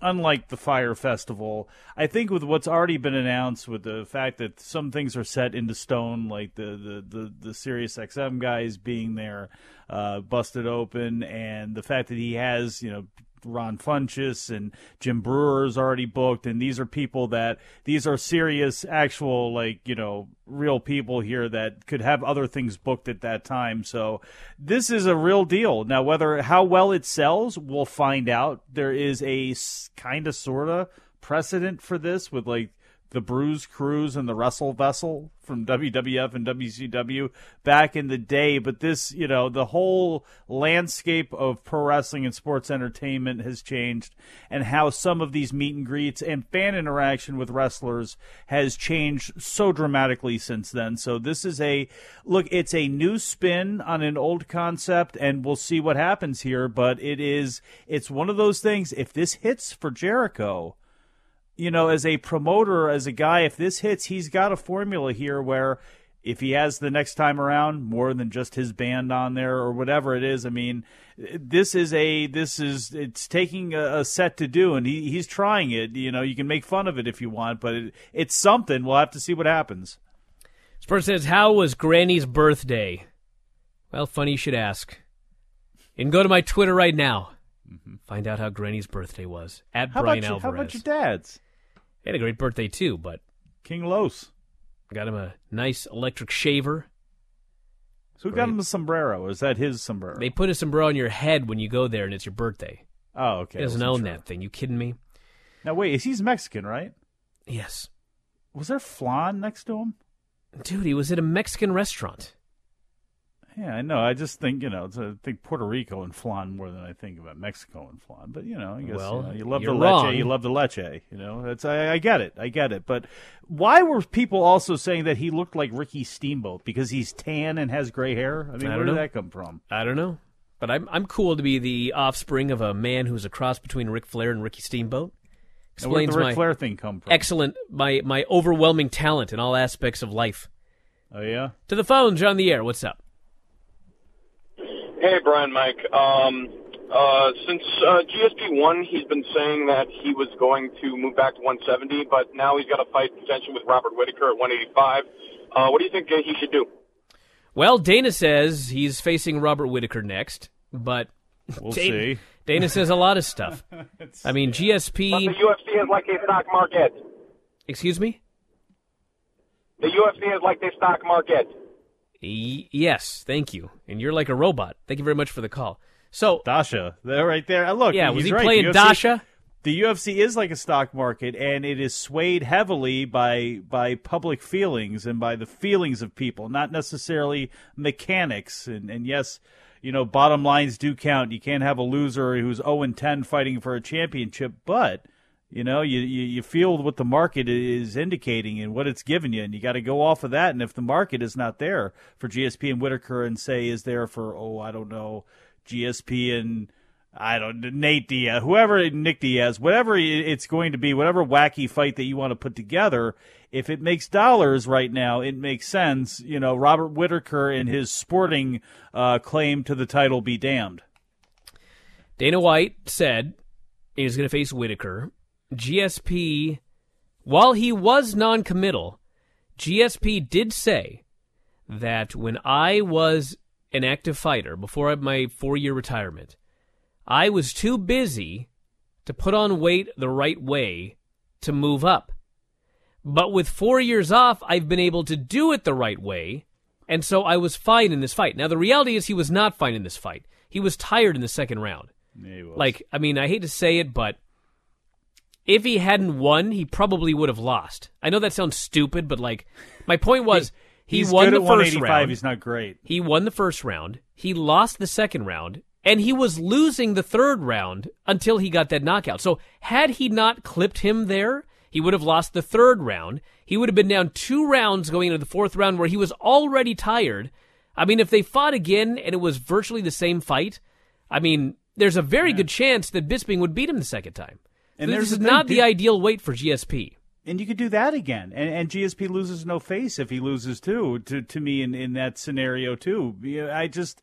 unlike the Fyre Festival, I think with what's already been announced, with the fact that some things are set into stone, like the the the, the Sirius XM guys being there, uh, busted open, and the fact that he has, you know. Ron Funches and Jim Breuer is already booked, and these are people that these are serious, actual, like you know, real people here that could have other things booked at that time. So this is a real deal. Now, whether how well it sells, we'll find out. There is a kind of sort of precedent for this with like the Bruise Cruise and the Wrestle Vessel from WWF and WCW back in the day. But this, you know, the whole landscape of pro wrestling and sports entertainment has changed, and how some of these meet and greets and fan interaction with wrestlers has changed so dramatically since then. So this is a look, it's a new spin on an old concept, and we'll see what happens here. But it is, it's one of those things. If this hits for Jericho, you know, as a promoter, as a guy, if this hits, he's got a formula here where if he has the next time around more than just his band on there or whatever it is, I mean, this is a this is it's taking a, a set to do, and he, he's trying it. You know, you can make fun of it if you want, but it, it's something. We'll have to see what happens. This person says, "How was Granny's birthday?" Well, funny you should ask. And go to my Twitter right now. Mm-hmm. Find out how Granny's birthday was at How Brian about, you, how about your dad's? He had a great birthday too, but King Los. got him a nice electric shaver. So who got him a sombrero? Is that his sombrero? They put a sombrero on your head when you go there, and it's your birthday. Oh, okay. He doesn't own sure. that thing. You kidding me? Now wait, is he's Mexican, right? Yes. Was there flan next to him? Dude, he was at a Mexican restaurant. Yeah, I know. I just think you know, it's, I think Puerto Rico and flan more than I think about Mexico and flan. But you know, I guess Well, you, know, you love the leche, wrong. you love the leche. You know, it's I, I get it, I get it. But why were people also saying that he looked like Ricky Steamboat because he's tan and has gray hair? I mean, I where don't did know. that come from? I don't know. But I'm I'm cool to be the offspring of a man who's a cross between Ric Flair and Ricky Steamboat. And where'd Explains the Ric Flair thing come from? excellent my my overwhelming talent in all aspects of life. Oh yeah. To the phones, you're on the air. What's up? Hey, Brian, Mike. Um, uh, since uh, GSP won, he's been saying that he was going to move back to 170, but now he's got a fight potential with Robert Whittaker at 185. Uh, what do you think uh, he should do? Well, Dana says he's facing Robert Whittaker next, but We'll <laughs> Dana, see. Dana says a lot of stuff. <laughs> I mean, But GSP. the UFC is like a stock market. Excuse me. The UFC is like a stock market. Yes, thank you. And you're like a robot. Thank you very much for the call. So Dasha, there right there. Uh, Look, Yeah, was he right. playing UFC Dasha? The UFC is like a stock market, and it is swayed heavily by by public feelings and by the feelings of people, not necessarily mechanics. And, and yes, you know, bottom lines do count. You can't have a loser who's zero and ten fighting for a championship, but you know, you, you you feel what the market is indicating and what it's giving you, and you got to go off of that. And if the market is not there for GSP and Whittaker, and say is there for oh I don't know GSP and I don't Nate Diaz, whoever Nick Diaz, whatever it's going to be, whatever wacky fight that you want to put together, if it makes dollars right now, it makes sense. You know, Robert Whittaker and his sporting uh, claim to the title be damned. Dana White said he was going to face Whittaker. GSP, while he was non-committal, GSP did say that when I was an active fighter before my four-year retirement, I was too busy to put on weight the right way to move up. But with four years off, I've been able to do it the right way, and so I was fine in this fight. Now, the reality is he was not fine in this fight. He was tired in the second round. Like, I mean, I hate to say it, but if he hadn't won, he probably would have lost. I know that sounds stupid, but like, my point was <laughs> he, He's won the first round. He's not great. He won the first round. He lost the second round, and he was losing the third round until he got that knockout. So had he not clipped him there, he would have lost the third round. He would have been down two rounds going into the fourth round where he was already tired. I mean, if they fought again and it was virtually the same fight, I mean, there's a very good chance that Bisping would beat him the second time. And So there's this is the not the ideal weight for GSP. And you could do that again, and, and GSP loses no face if he loses too. To to me, in, in that scenario too, I just,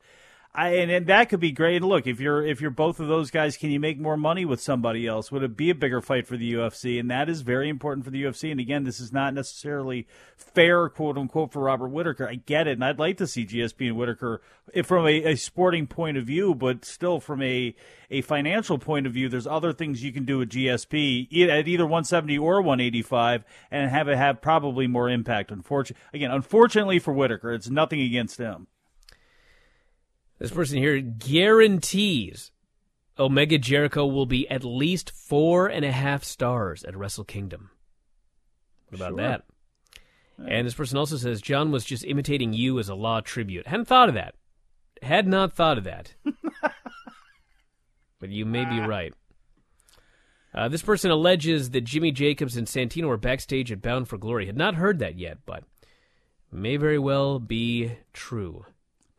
I and, and that could be great. And look, if you're if you're both of those guys, can you make more money with somebody else? Would it be a bigger fight for the UFC? And that is very important for the UFC. And again, this is not necessarily fair, quote unquote, for Robert Whittaker. I get it, and I'd like to see GSP and Whittaker if from a, a sporting point of view, but still from a a financial point of view, there's other things you can do with GSP at either 170 or 185 and have it have probably more impact. Unfortunately, again, unfortunately for Whittaker, it's nothing against him. This person here guarantees Omega Jericho will be at least four and a half stars at Wrestle Kingdom. What about Sure. that? And this person also says John was just imitating you as a law tribute. Hadn't thought of that. Had not thought of that. <laughs> but you may be right. Uh, this person alleges that Jimmy Jacobs and Santino were backstage at Bound for Glory. Had not heard that yet, but may very well be true.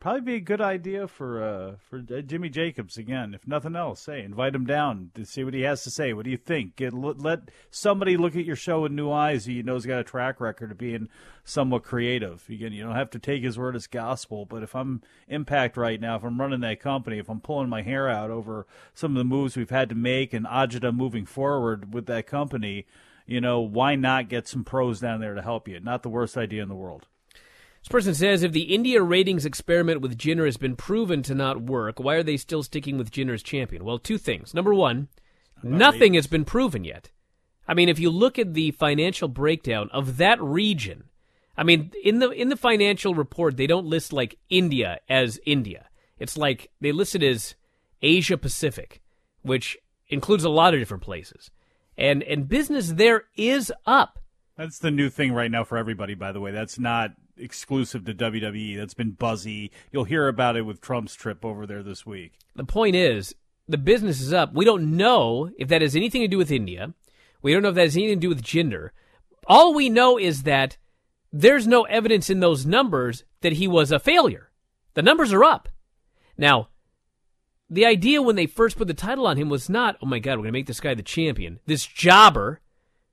Probably be a good idea for uh, for uh, Jimmy Jacobs again, if nothing else. Hey, invite him down to see what he has to say. What do you think? Get, let, somebody look at your show with new eyes who you know's got a track record of being somewhat creative. Again, you don't have to take his word as gospel, but if I'm Impact right now, if I'm running that company, if I'm pulling my hair out over some of the moves we've had to make and Ajita moving forward with that company, you know, why not get some pros down there to help you? Not the worst idea in the world. This person says if the India ratings experiment with Jinder has been proven to not work, why are they still sticking with Jinder as champion? Well, two things. Number one, nothing has been proven yet. I mean, if you look at the financial breakdown of that region, I mean, in the in the financial report, they don't list like India as India. It's like they list it as Asia Pacific, which includes a lot of different places. And and business there is up. That's the new thing right now for everybody, by the way. That's not exclusive to WWE. That's been buzzy. You'll hear about it with Trump's trip over there this week. The point is, the business is up. We don't know if that has anything to do with India. We don't know if that has anything to do with Jinder. All we know is that there's no evidence in those numbers that he was a failure. The numbers are up. Now, the idea when they first put the title on him was not, oh my God, we're going to make this guy the champion. This jobber,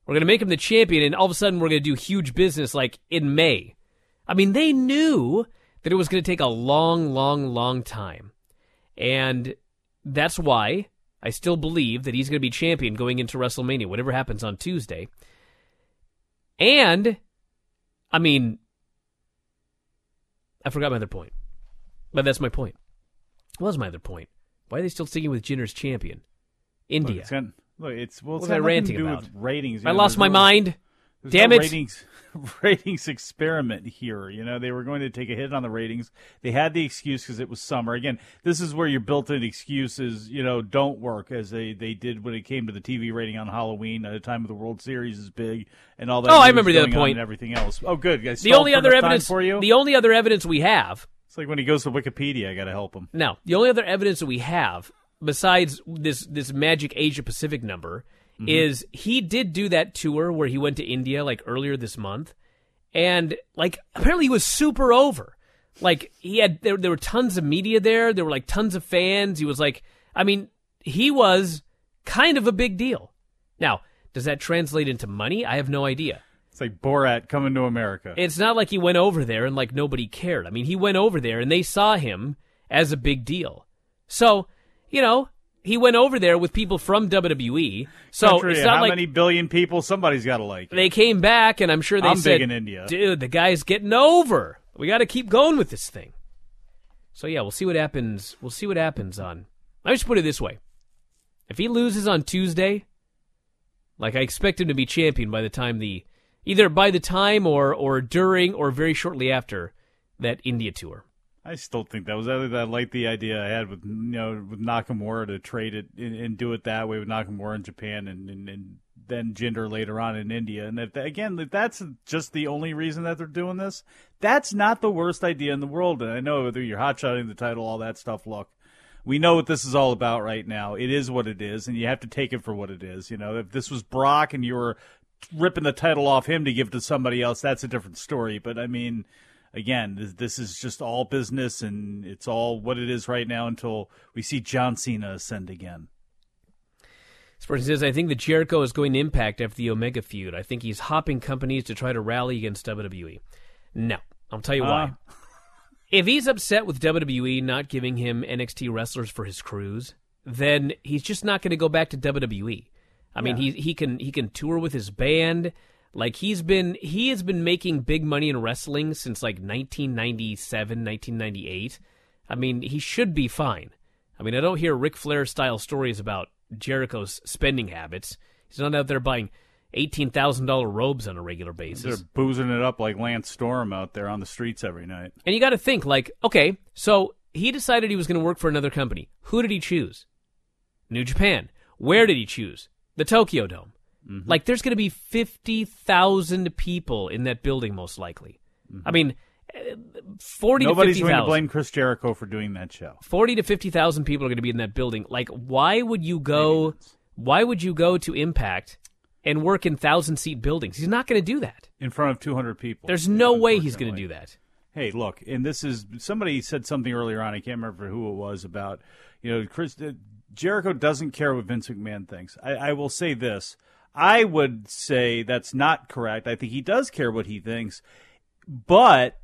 we're going to make him the champion, and all of a sudden we're going to do huge business like in May. I mean, they knew that it was going to take a long, long, long time. And that's why I still believe that he's going to be champion going into WrestleMania, whatever happens on Tuesday. And, I mean, I forgot my other point. But that's my point. What was my other point? Why are they still sticking with Jinder as champion? India. Look, it's got, look, it's well, What it's was I ranting about? ratings. I know, lost my no- mind. There's Damn no it. Ratings, <laughs> ratings experiment here. You know, they were going to take a hit on the ratings. They had the excuse because it was summer. Again, this is where your built-in excuses, you know, don't work as they they did when it came to the TV rating on Halloween at a time of the World Series is big and all that. Oh, I remember the other point. and everything else. Oh, good. I The only other evidence for you. the only other evidence we have It's like when he goes to Wikipedia, I got to help him. Now, the only other evidence that we have, besides this this magic Asia Pacific number, Mhm. is he did do that tour where he went to India like earlier this month, and like apparently he was super over. Like he had there there were tons of media there, there were like tons of fans. He was like, I mean, he was kind of a big deal. Now, does that translate into money? I have no idea. It's like Borat coming to America. It's not like he went over there and like nobody cared. I mean, he went over there and they saw him as a big deal. So, you know, he went over there with people from WWE. So Country, it's not how like many billion people? Somebody's got to like. it. they came back and I'm sure they I'm said, big in India. "Dude, the guy's getting over. We got to keep going with this thing." So yeah, we'll see what happens. We'll see what happens on. Let me just put it this way: if he loses on Tuesday, like I expect him to be champion by the time the either by the time or or during or very shortly after that India tour. I still think that was than I like the idea I had with you know with Nakamura to trade it and, and do it that way with Nakamura in Japan and, and, and then Jinder later on in India. And if again, if that's just the only reason that they're doing this, that's not the worst idea in the world. And I know whether you're hotshotting the title, all that stuff. Look, we know what this is all about right now. It is what it is, and you have to take it for what it is. You know, if this was Brock and you were ripping the title off him to give to somebody else, that's a different story. But I mean, again, this, this is just all business, and it's all what it is right now until we see John Cena ascend again. Sports says, I think that Jericho is going to impact after the Omega feud. I think he's hopping companies to try to rally against WWE. No. I'll tell you why. Uh. <laughs> If he's upset with WWE not giving him NXT wrestlers for his cruise, then he's just not going to go back to WWE. I mean, he he can he can tour with his band. Like he's been he has been making big money in wrestling since like 1997, 1998. I mean, he should be fine. I mean, I don't hear Ric Flair style stories about Jericho's spending habits. He's not out there buying eighteen thousand dollar robes on a regular basis. They're boozing it up like Lance Storm out there on the streets every night. And you got to think, like, okay, so he decided he was going to work for another company. Who did he choose? New Japan. Where did he choose? The Tokyo Dome. Mm-hmm. Like, there's going to be 50,000 people in that building, most likely. I mean, eh, 40 Mm-hmm. Nobody's to going to 50,000. blame Chris Jericho for doing that show. 40 to 50,000 people are going to be in that building. Like, why would you go, why would you go to Impact and work in thousand seat buildings? He's not going to do that. in front of 200 people. There's no way he's going to do that. Hey, look, and this is somebody said something earlier on. I can't remember who it was about. You know, Chris uh, Jericho doesn't care what Vince McMahon thinks. I, I will say this: I would say that's not correct. I think he does care what he thinks, but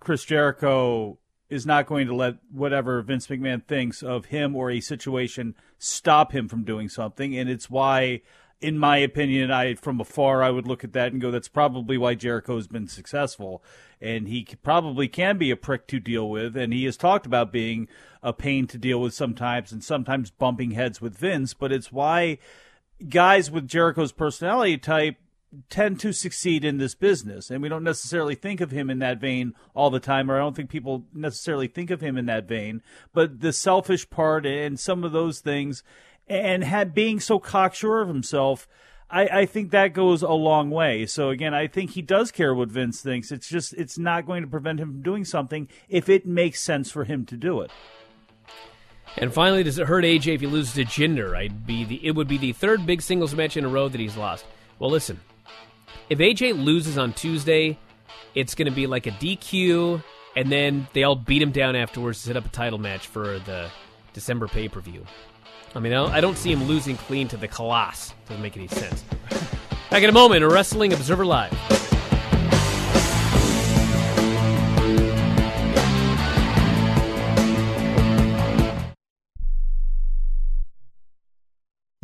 Chris Jericho is not going to let whatever Vince McMahon thinks of him or a situation stop him from doing something, and it's why. In my opinion, I from afar I would look at that and go, "That's probably why Jericho's been successful." and he probably can be a prick to deal with. And he has talked about being a pain to deal with sometimes, and sometimes bumping heads with Vince. But it's why guys with Jericho's personality type tend to succeed in this business, and we don't necessarily think of him in that vein all the time, or I don't think people necessarily think of him in that vein. But the selfish part and some of those things, and had being so cocksure of himself. I, I think that goes a long way. So again, I think he does care what Vince thinks. It's just it's not going to prevent him from doing something if it makes sense for him to do it. And finally, does it hurt AJ if he loses to Jinder? I'd be the it would be the third big singles match in a row that he's lost. Well, listen, if AJ loses on Tuesday, it's going to be like a DQ, and then they all beat him down afterwards to set up a title match for the December pay per view. I mean, I don't, see him losing clean to the Colossus. Doesn't make any sense. Back in a moment, a Wrestling Observer Live.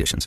conditions.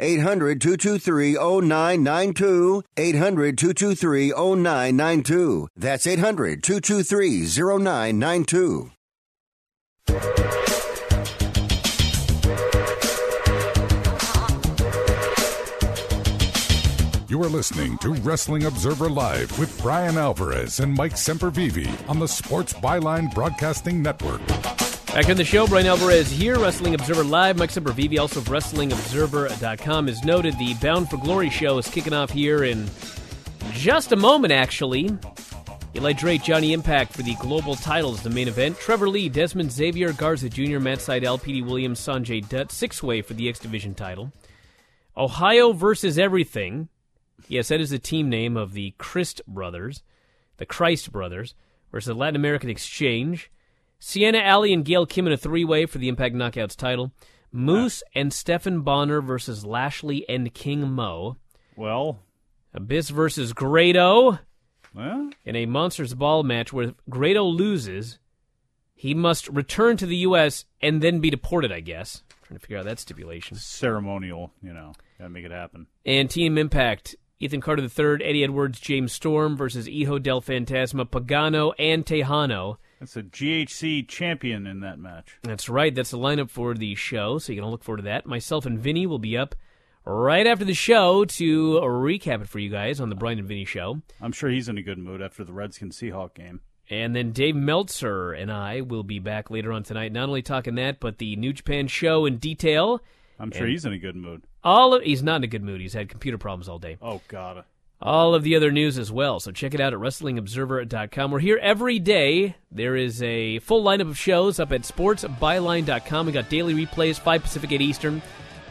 800 223 0992. 800 223 0992. That's 800 223 0992. You are listening to Wrestling Observer Live with Bryan Alvarez and Mike Sempervive on the Sports Byline Broadcasting Network. Back in the show, Bryan Alvarez here, Wrestling Observer Live. Mike Sempervive, also of WrestlingObserver.com, has noted the Bound for Glory show is kicking off here in just a moment, actually. Eli Drake, Johnny Impact for the global titles, the main event. Trevor Lee, Desmond Xavier, Garza Jr., Matt Sydal, Petey Williams, Sanjay Dutt, six way for the X Division title. Ohio versus Everything. Yes, that is the team name of the Crist brothers, the Crist brothers, versus the Latin American Exchange. Sienna Allie and Gail Kim in a three way for the Impact Knockouts title. Moose ah. and Stephan Bonnar versus Lashley and King Mo. Well, Abyss versus Grado. Well, in a Monsters Ball match where Grado loses, he must return to the U.S. and then be deported, I guess. trying to figure out that stipulation. ceremonial, you know, gotta make it happen. And Team Impact, Ethan Carter III, Eddie Edwards, James Storm versus Hijo del Fantasma, Pagano, and Tejano. That's a GHC champion in that match. That's right. That's the lineup for the show, so you can look forward to that. Myself and Vinny will be up right after the show to recap it for you guys on the Brian and Vinny show. I'm sure he's in a good mood after the Redskins Seahawk game. And then Dave Meltzer and I will be back later on tonight, not only talking that, but the New Japan show in detail. I'm sure And he's in a good mood. All of, he's not in a good mood. He's had computer problems all day. Oh God. All of the other news as well. So check it out at WrestlingObserver.com. We're here every day. There is a full lineup of shows up at SportsByline.com. We got daily replays, 5 Pacific, 8 Eastern.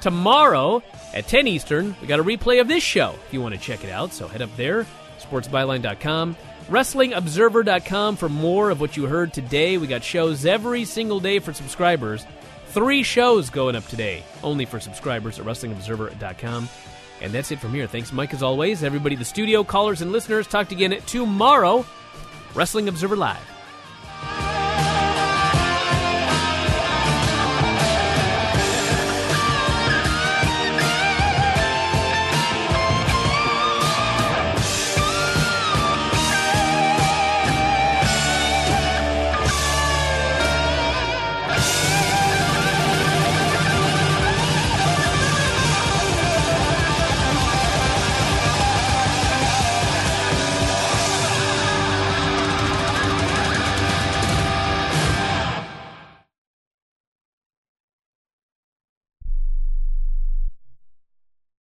Tomorrow at 10 Eastern, we got a replay of this show if you want to check it out. So head up there sportsbyline.com, WrestlingObserver.com for more of what you heard today. We got shows every single day for subscribers. Three shows going up today, only for subscribers at WrestlingObserver.com. And that's it from here. Thanks, Mike, as always. Everybody, the studio, callers, and listeners. Talk to you again tomorrow. Wrestling Observer Live.